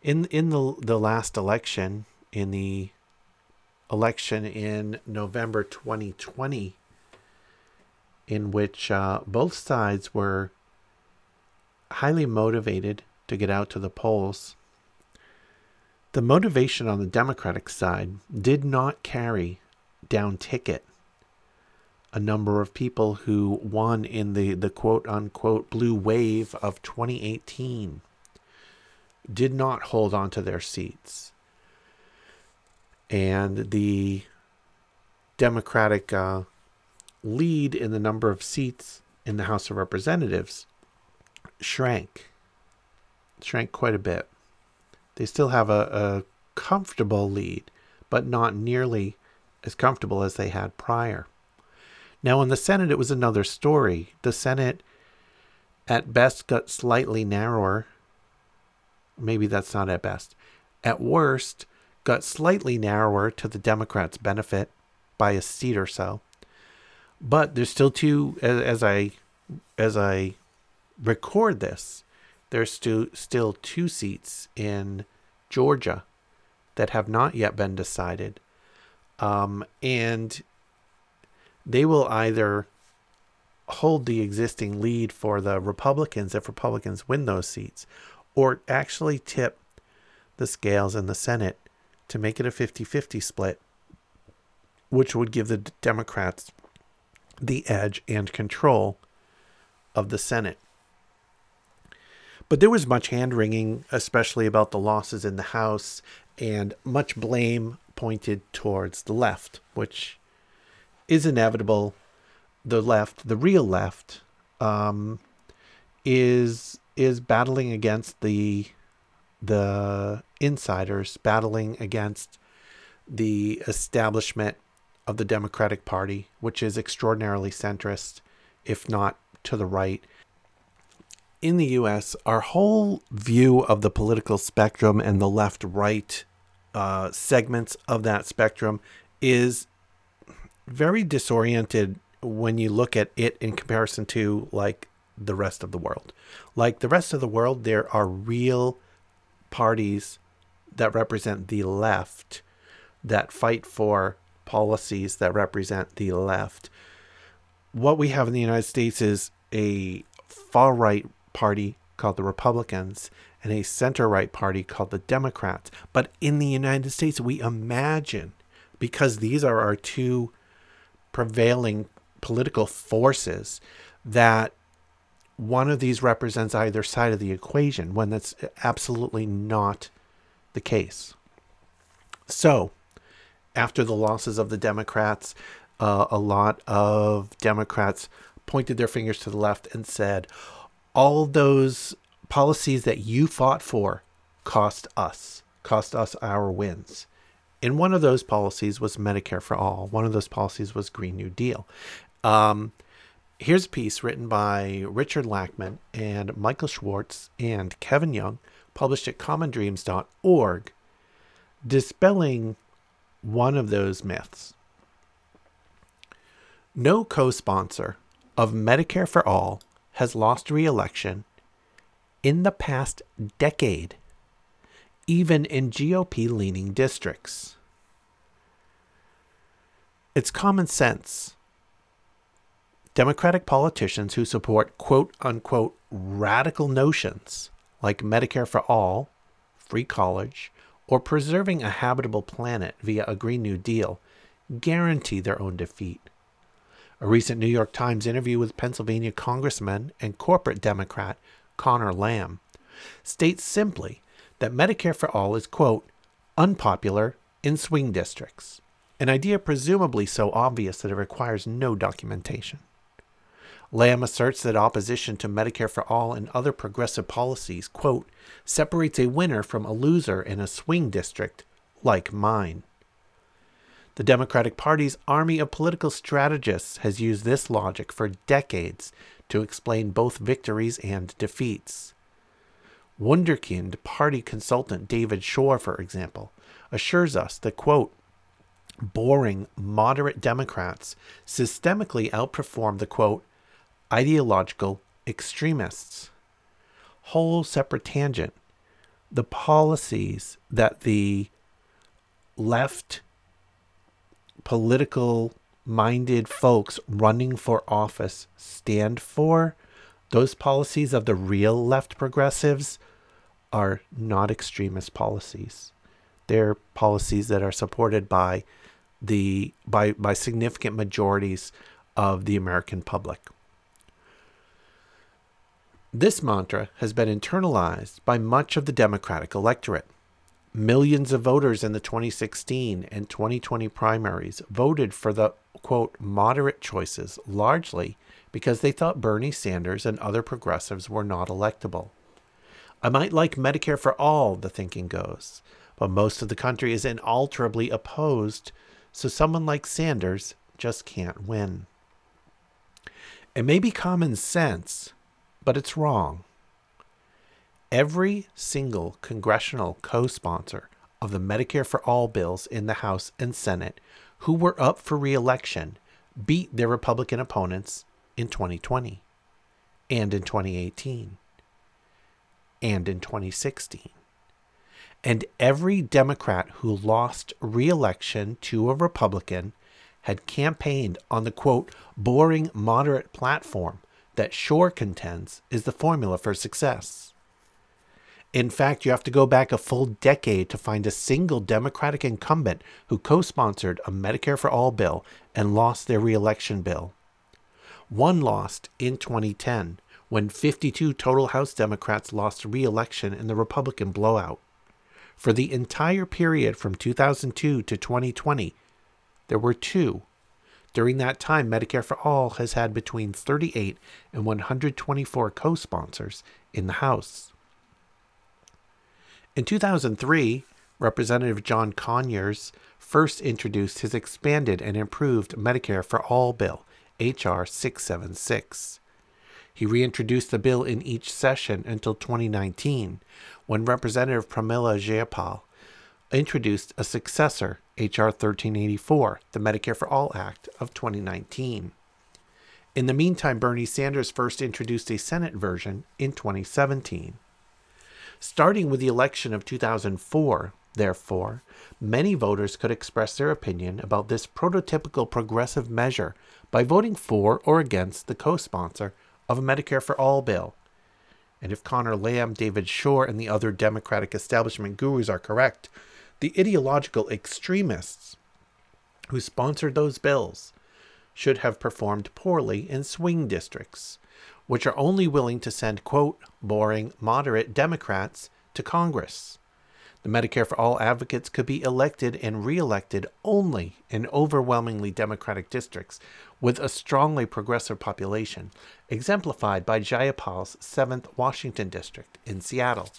in in the the last election, in the election in November 2020, in which uh, both sides were highly motivated to get out to the polls. The motivation on the Democratic side did not carry down ticket a number of people who won in the, the quote unquote blue wave of 2018 did not hold on to their seats. And the Democratic uh, lead in the number of seats in the House of Representatives shrank, shrank quite a bit. They still have a, a comfortable lead, but not nearly as comfortable as they had prior. Now, in the Senate, it was another story. The Senate, at best, got slightly narrower. Maybe that's not at best. At worst, got slightly narrower to the Democrats' benefit by a seat or so but there's still two as, as I as I record this. There's still still two seats in Georgia that have not yet been decided, um, and they will either hold the existing lead for the Republicans if Republicans win those seats, or actually tip the scales in the Senate to make it a 50 50 split, which would give the Democrats the edge and control of the Senate. But there was much hand wringing, especially about the losses in the House, and much blame pointed towards the left, which is inevitable. The left, the real left, um, is is battling against the the insiders, battling against the establishment of the Democratic Party, which is extraordinarily centrist, if not to the right. In the US, our whole view of the political spectrum and the left right uh, segments of that spectrum is very disoriented when you look at it in comparison to like the rest of the world. Like the rest of the world, there are real parties that represent the left that fight for policies that represent the left. what we have in the United States is a far right party called the Republicans and a center right party called the Democrats. But in the United States, we imagine, because these are our two prevailing political forces, that one of these represents either side of the equation when that's absolutely not the case. So, after the losses of the Democrats, uh, a lot of Democrats pointed their fingers to the left and said, all those policies that you fought for cost us, cost us our wins. And one of those policies was Medicare for all. One of those policies was Green New Deal. Um, here's a piece written by Richard Lachmann and Michael Schwartz and Kevin Young, published at commondreams.org, dispelling one of those myths. No co sponsor of Medicare for All has lost re election in the past decade, even in GOP leaning districts. It's common sense. Democratic politicians who support quote unquote radical notions like Medicare for all, free college, or preserving a habitable planet via a Green New Deal guarantee their own defeat. A recent New York Times interview with Pennsylvania Congressman and corporate Democrat Conor Lamb, states simply that Medicare for All is, quote, unpopular in swing districts, an idea presumably so obvious that it requires no documentation. Lamb asserts that opposition to Medicare for All and other progressive policies, quote, separates a winner from a loser in a swing district like mine. The Democratic Party's army of political strategists has used this logic for decades to explain both victories and defeats. Wunderkind party consultant David Shor, for example, assures us that, quote, boring moderate Democrats systemically outperform the, quote, ideological extremists. Whole separate tangent. The policies that the left political minded folks running for office stand for, those policies of the real left progressives are not extremist policies. They're policies that are supported by the by by significant majorities of the American public. This mantra has been internalized by much of the Democratic electorate. Millions of voters in the 2016 and 2020 primaries voted for the quote moderate choices largely because they thought Bernie Sanders and other progressives were not electable. I might like Medicare for all, the thinking goes, but most of the country is inalterably opposed, so someone like Sanders just can't win. It may be common sense, but it's wrong. Every single congressional co sponsor of the Medicare for All bills in the House and Senate who were up for re election beat their Republican opponents in 2020 and in 2018 and in 2016. And every Democrat who lost re election to a Republican had campaigned on the quote, boring moderate platform that Shor contends is the formula for success. In fact, you have to go back a full decade to find a single Democratic incumbent who co sponsored a Medicare for All bill and lost their reelection bill. One lost in 2010 when 52 total House Democrats lost reelection in the Republican blowout. For the entire period from 2002 to 2020, there were two. During that time, Medicare for All has had between 38 and 124 co sponsors in the House. In 2003, Representative John Conyers first introduced his expanded and improved Medicare for All bill, H.R. 676. He reintroduced the bill in each session until 2019, when Representative Pramila Jayapal introduced a successor, H.R. 1384, the Medicare for All Act of 2019. In the meantime, Bernie Sanders first introduced a Senate version in 2017. Starting with the election of 2004, Therefore, many voters could express their opinion about this prototypical progressive measure by voting for or against the co sponsor of a Medicare for All bill. And if Conor Lamb, David Shor, and the other Democratic establishment gurus are correct, the ideological extremists who sponsored those bills should have performed poorly in swing districts, which are only willing to send, quote, boring, moderate Democrats to Congress. The Medicare for All advocates could be elected and reelected only in overwhelmingly Democratic districts with a strongly progressive population, exemplified by Jayapal's 7th Washington District in Seattle.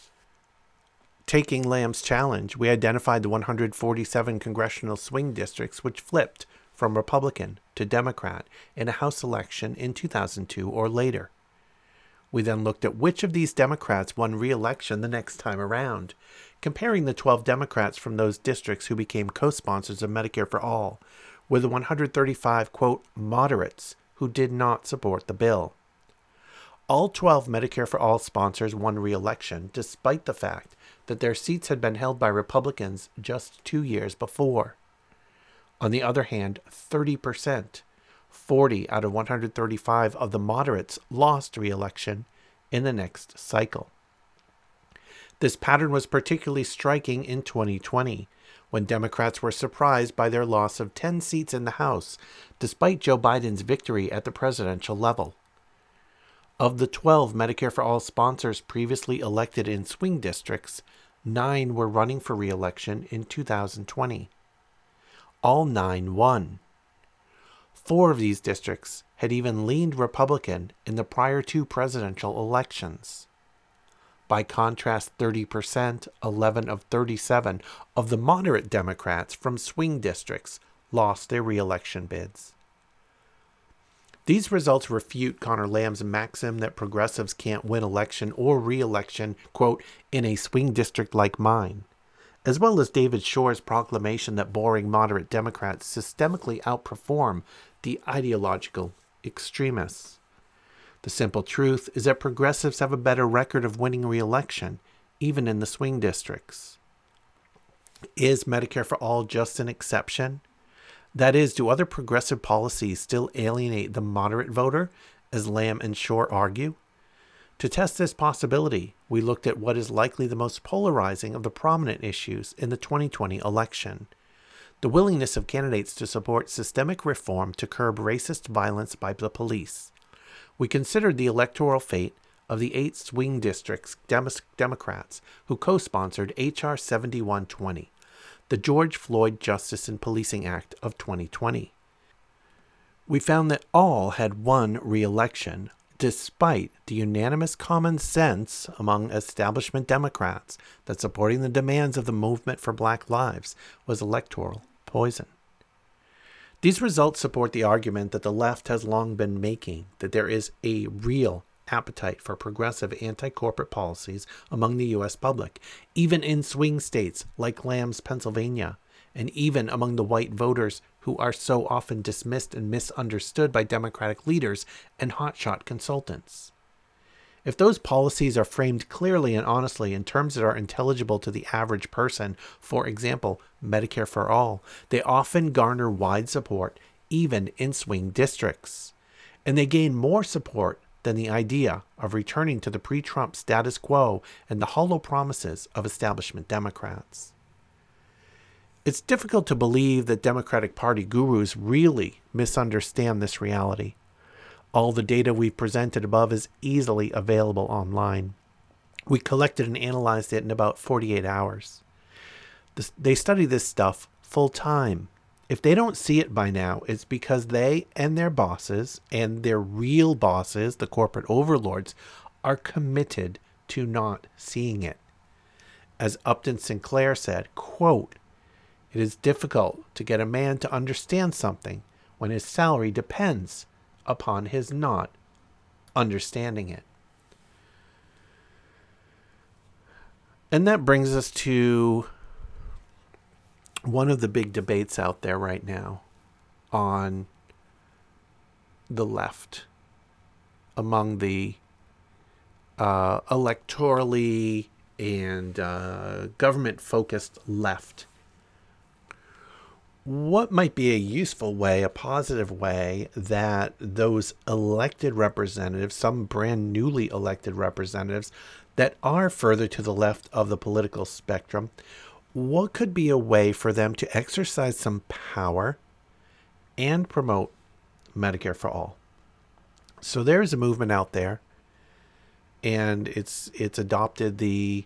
Taking Lamb's challenge, we identified the 147 congressional swing districts which flipped from Republican to Democrat in a House election in 2002 or later. We then looked at which of these Democrats won re election the next time around comparing the 12 Democrats from those districts who became co sponsors of Medicare for All with the 135, quote, moderates who did not support the bill. All 12 Medicare for All sponsors won re election, despite the fact that their seats had been held by Republicans just two years before. On the other hand, 30%, 40 out of 135 of the moderates lost re election in the next cycle. This pattern was particularly striking in 2020, when Democrats were surprised by their loss of 10 seats in the House, despite Joe Biden's victory at the presidential level. Of the 12 Medicare for All sponsors previously elected in swing districts, nine were running for re election in 2020. All nine won. Four of these districts had even leaned Republican in the prior two presidential elections. By contrast, 30%, 11 of 37 of the moderate Democrats from swing districts lost their reelection bids. These results refute Conor Lamb's maxim that progressives can't win election or re-election, quote, in a swing district like mine, as well as David Shor's proclamation that boring moderate Democrats systemically outperform the ideological extremists. The simple truth is that progressives have a better record of winning re election, even in the swing districts. Is Medicare for All just an exception? That is, do other progressive policies still alienate the moderate voter, as Lamb and Shor argue? To test this possibility, we looked at what is likely the most polarizing of the prominent issues in the 2020 election the willingness of candidates to support systemic reform to curb racist violence by the police we considered the electoral fate of the eight swing districts Dem- Democrats who co sponsored H.R. 7120, the George Floyd Justice and Policing Act of 2020. We found that all had won re election despite the unanimous common sense among establishment Democrats that supporting the demands of the movement for Black Lives was electoral poison. These results support the argument that the left has long been making that there is a real appetite for progressive anti corporate policies among the U.S. public, even in swing states like Lamb's Pennsylvania, and even among the white voters who are so often dismissed and misunderstood by Democratic leaders and hotshot consultants. If those policies are framed clearly and honestly in terms that are intelligible to the average person, for example, Medicare for All, they often garner wide support, even in swing districts. And they gain more support than the idea of returning to the pre Trump status quo and the hollow promises of establishment Democrats. It's difficult to believe that Democratic Party gurus really misunderstand this reality. All the data we've presented above is easily available online. We collected and analyzed it in about 48 hours. They study this stuff full time. If they don't see it by now, it's because they and their bosses and their real bosses, the corporate overlords, are committed to not seeing it. As Upton Sinclair said, quote, it is difficult to get a man to understand something when his salary depends upon his not understanding it. And that brings us to one of the big debates out there right now on the left among the uh, electorally and uh, government focused left. What might be a useful way, a positive way, that those elected representatives, some brand newly elected representatives that are further to the left of the political spectrum, what could be a way for them to exercise some power and promote Medicare for all? So there is a movement out there, and it's it's adopted the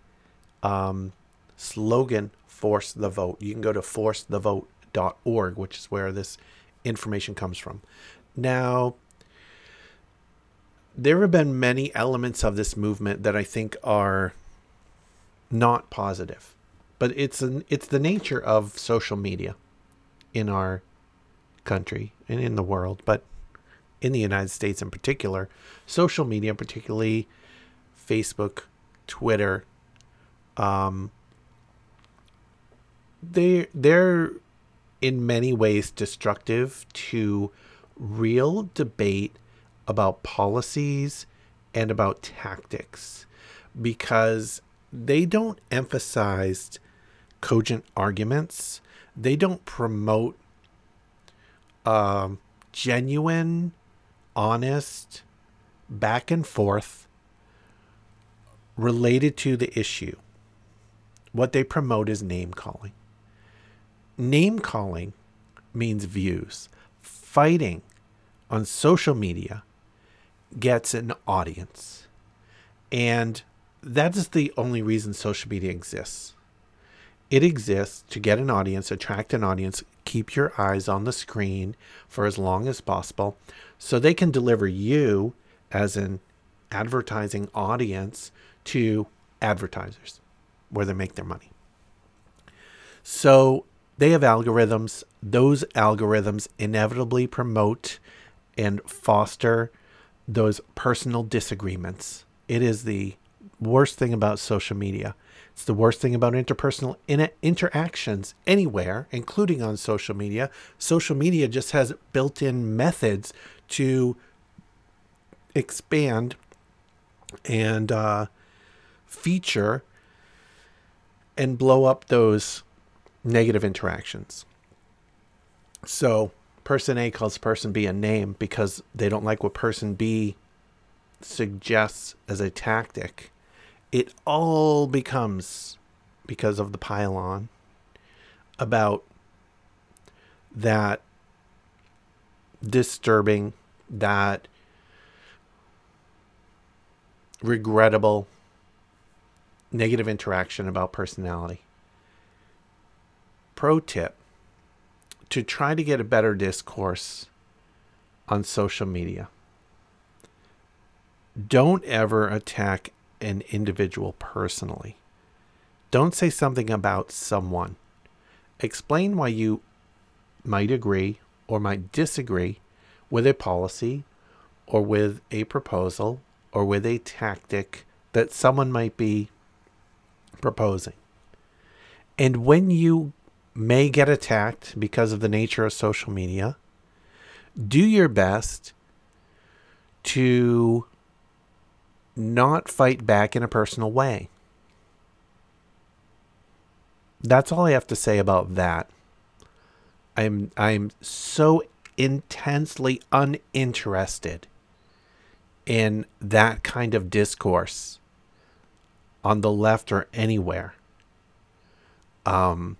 um, slogan "Force the Vote." You can go to forcethevote.org, which is where this information comes from. Now, there have been many elements of this movement that I think are not positive, but it's an, it's the nature of social media in our country and in the world, but in the United States in particular, social media, particularly Facebook, Twitter, um, they they're in many ways destructive to real debate about policies and about tactics because they don't emphasize cogent arguments. They don't promote um, genuine honest back and forth related to the issue. What they promote is name calling. Name calling means views. Fighting on social media gets an audience. And that is the only reason social media exists. It exists to get an audience, attract an audience, keep your eyes on the screen for as long as possible so they can deliver you as an advertising audience to advertisers where they make their money. So they have algorithms. Those algorithms inevitably promote and foster those personal disagreements. It is the worst thing about social media. It's the worst thing about interpersonal in- interactions anywhere, including on social media. Social media just has built in methods to expand and uh, feature and blow up those negative interactions. So, person A calls person B a name because they don't like what person B suggests as a tactic it all becomes because of the pylon about that disturbing, that regrettable negative interaction about personality. Pro tip to try to get a better discourse on social media. Don't ever attack an individual personally. Don't say something about someone. Explain why you might agree or might disagree with a policy or with a proposal or with a tactic that someone might be proposing. And when you may get attacked because of the nature of social media, do your best to not fight back in a personal way. That's all I have to say about that. I'm I'm so intensely uninterested in that kind of discourse on the left or anywhere. Um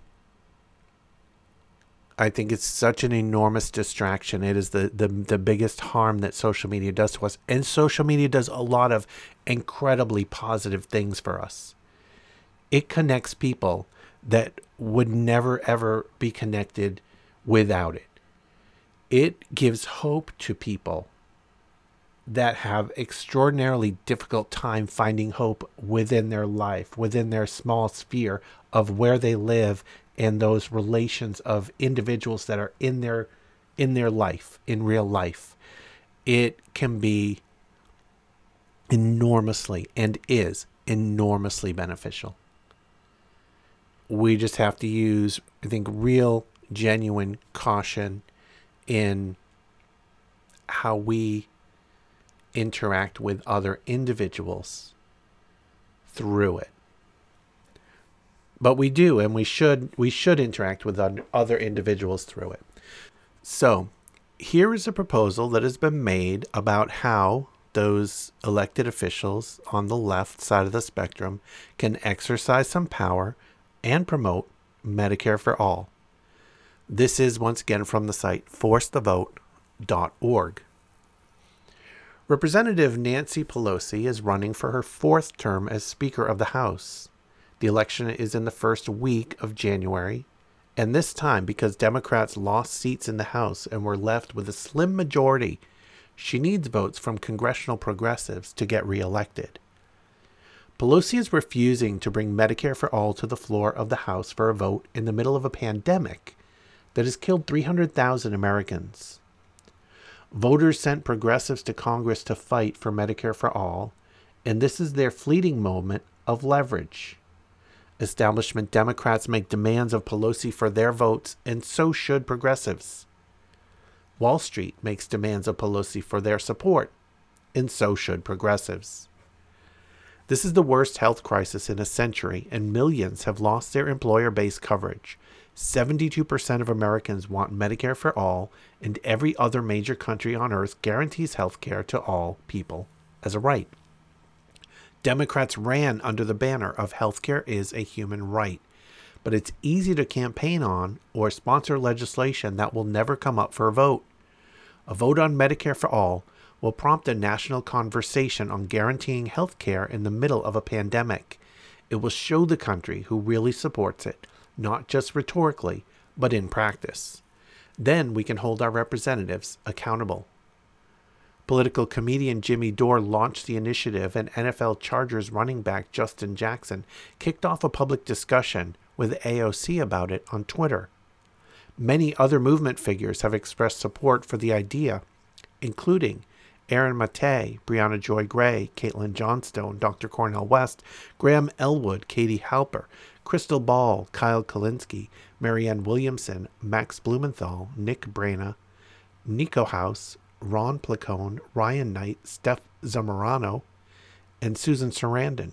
I think it's such an enormous distraction. It is the, the the biggest harm that social media does to us. And social media does a lot of incredibly positive things for us. It connects people that would never ever be connected without it. It gives hope to people that have extraordinarily difficult time finding hope within their life, within their small sphere of where they live and those relations of individuals that are in their in their life in real life. It can be enormously and is enormously beneficial. We just have to use i think real genuine caution in how we interact with other individuals through it but we do, and we should we should interact with other individuals through it. So, here is a proposal that has been made about how those elected officials on the left side of the spectrum can exercise some power and promote Medicare for all. This is once again from the site forcethevote.org. Representative Nancy Pelosi is running for her fourth term as Speaker of the House. The election is in the first week of January, and this time, because Democrats lost seats in the House and were left with a slim majority, she needs votes from congressional progressives to get reelected. Pelosi is refusing to bring Medicare for All to the floor of the House for a vote in the middle of a pandemic that has killed 300,000 Americans. Voters sent progressives to Congress to fight for Medicare for All, and this is their fleeting moment of leverage. Establishment Democrats make demands of Pelosi for their votes, and so should progressives. Wall Street makes demands of Pelosi for their support, and so should progressives. This is the worst health crisis in a century, and millions have lost their employer based coverage. 72% of Americans want Medicare for all, and every other major country on earth guarantees health care to all people as a right. Democrats ran under the banner of healthcare is a human right, but it's easy to campaign on or sponsor legislation that will never come up for a vote. A vote on Medicare for all will prompt a national conversation on guaranteeing health care in the middle of a pandemic. It will show the country who really supports it, not just rhetorically, but in practice. Then we can hold our representatives accountable. Political comedian Jimmy Dore launched the initiative, and NFL Chargers running back Justin Jackson kicked off a public discussion with AOC about it on Twitter. Many other movement figures have expressed support for the idea, including Aaron Mate, Briahna Joy Gray, Caitlin Johnstone, Dr. Cornel West, Graham Elwood, Katie Halper, Krystal Ball, Kyle Kulinski, Marianne Williamson, Max Blumenthal, Nick Brana, Niko House, Ron Placone, Ryan Knight, Steph Zamorano, and Susan Sarandon.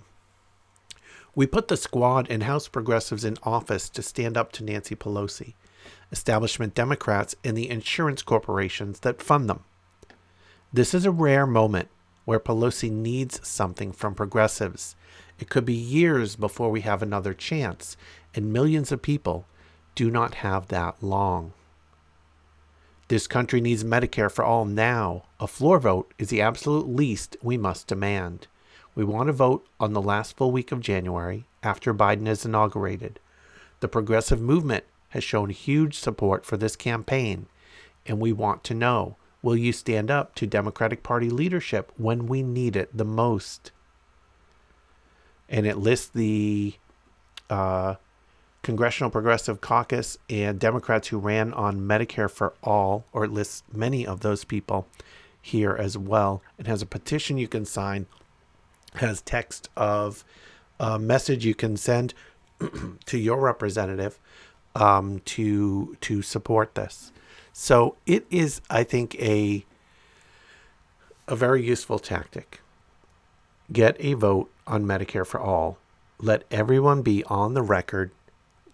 We put the squad and House progressives in office to stand up to Nancy Pelosi, establishment Democrats, and the insurance corporations that fund them. This is a rare moment where Pelosi needs something from progressives. It could be years before we have another chance, and millions of people do not have that long. This country needs Medicare for all now. A floor vote is the absolute least we must demand. We want to vote on the last full week of January after Biden is inaugurated. The progressive movement has shown huge support for this campaign, and we want to know will you stand up to Democratic Party leadership when we need it the most? And it lists the uh, Congressional Progressive Caucus and Democrats who ran on Medicare for All, or it lists many of those people here as well. It has a petition you can sign, has text of a message you can send to your representative um, to to support this. So it is, I think, a a very useful tactic. Get a vote on Medicare for all. Let everyone be on the record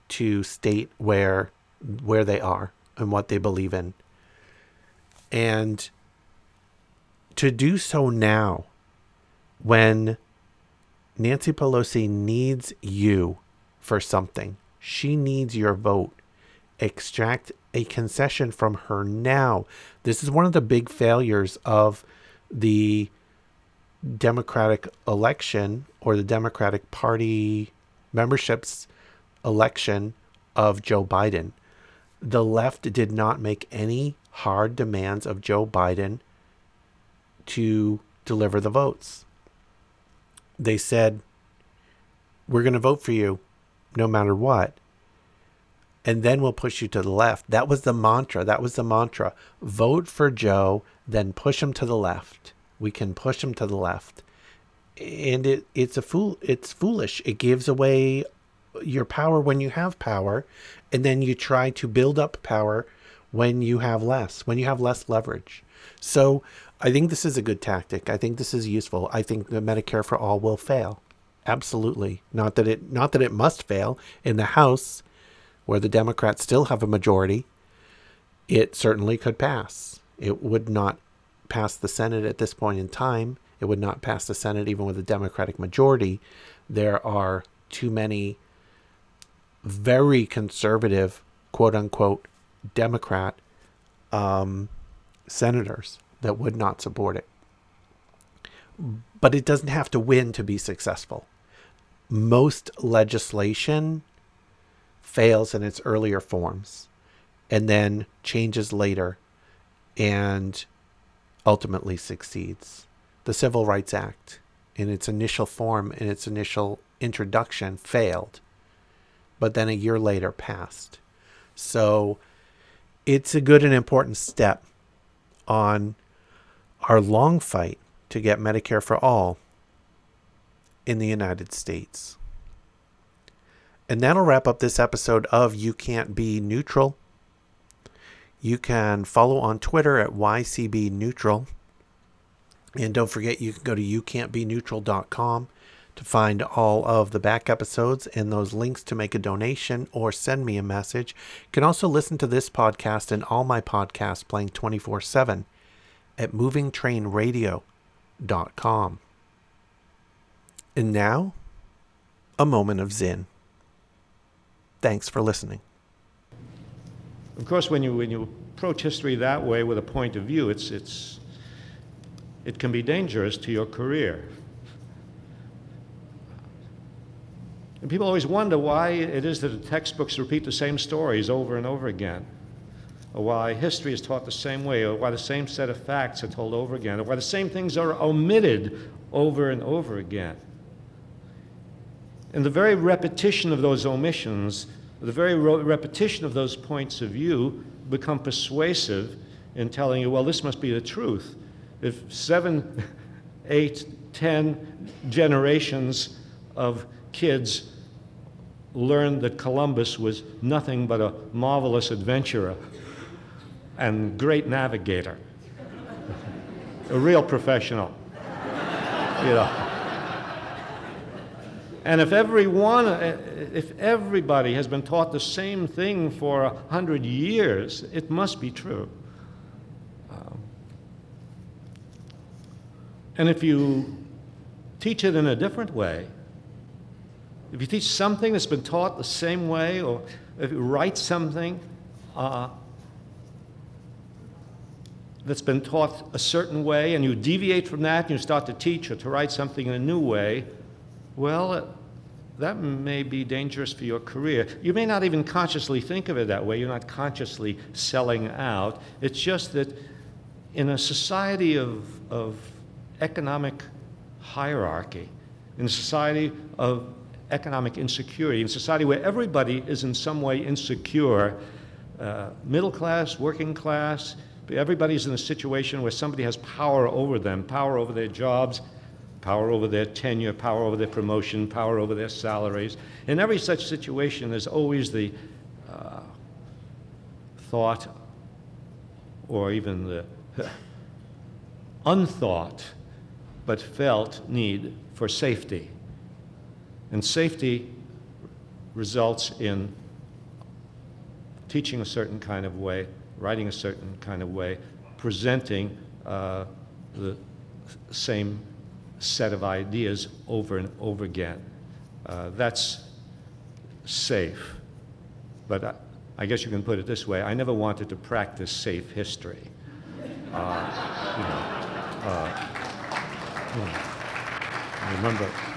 to state where where they are and what they believe in. And to do so now when Nancy Pelosi needs you for something. She needs your vote. Extract a concession from her now. This is one of the big failures of the Democratic election or the Democratic Party memberships election of Joe Biden. The left did not make any hard demands of Joe Biden to deliver the votes. They said, We're going to vote for you no matter what. And then we'll push you to the left. That was the mantra. That was the mantra. Vote for Joe, then push him to the left. We can push them to the left. And it, it's a fool it's foolish. It gives away your power when you have power, and then you try to build up power when you have less, when you have less leverage. So I think this is a good tactic. I think this is useful. I think the Medicare for all will fail. Absolutely. Not that it not that it must fail in the House where the Democrats still have a majority. It certainly could pass. It would not pass the Senate at this point in time. It would not pass the Senate even with a Democratic majority. There are too many very conservative, quote unquote, Democrat um, senators that would not support it. But it doesn't have to win to be successful. Most legislation fails in its earlier forms and then changes later and ultimately succeeds. The Civil Rights Act, in its initial form, in its initial introduction, failed, but then a year later passed. So it's a good and important step on our long fight to get Medicare for all in the United States. And that'll wrap up this episode of You Can't Be Neutral. You can follow on Twitter at YCB Neutral. And don't forget, you can go to youcan'tbeneutral.com to find all of the back episodes and those links to make a donation or send me a message. You can also listen to this podcast and all my podcasts playing 24 7 at movingtrainradio.com. And now, a moment of Zen. Thanks for listening. Of course, when you, when you approach history that way with a point of view, it's, it's, it can be dangerous to your career. And people always wonder why it is that the textbooks repeat the same stories over and over again, or why history is taught the same way, or why the same set of facts are told over again, or why the same things are omitted over and over again. And the very repetition of those omissions, the very repetition of those points of view become persuasive in telling you, well, this must be the truth. If seven, eight, ten generations of kids learned that Columbus was nothing but a marvelous adventurer and great navigator, a real professional. You know. And if everyone, if everybody has been taught the same thing for a hundred years, it must be true. Um, and if you teach it in a different way, if you teach something that's been taught the same way, or if you write something uh, that's been taught a certain way, and you deviate from that and you start to teach or to write something in a new way, well, uh, that may be dangerous for your career. You may not even consciously think of it that way. You're not consciously selling out. It's just that in a society of, of economic hierarchy, in a society of economic insecurity, in a society where everybody is in some way insecure, uh, middle class, working class, everybody's in a situation where somebody has power over them, power over their jobs, power over their tenure, power over their promotion, power over their salaries. In every such situation, there's always the uh, thought or even the unthought but felt need for safety. And safety results in teaching a certain kind of way, writing a certain kind of way, presenting uh, the same set of ideas over and over again. Uh, that's safe. But I, I, guess you can put it this way I never wanted to practice safe history. Uh, you know, uh, you know, remember.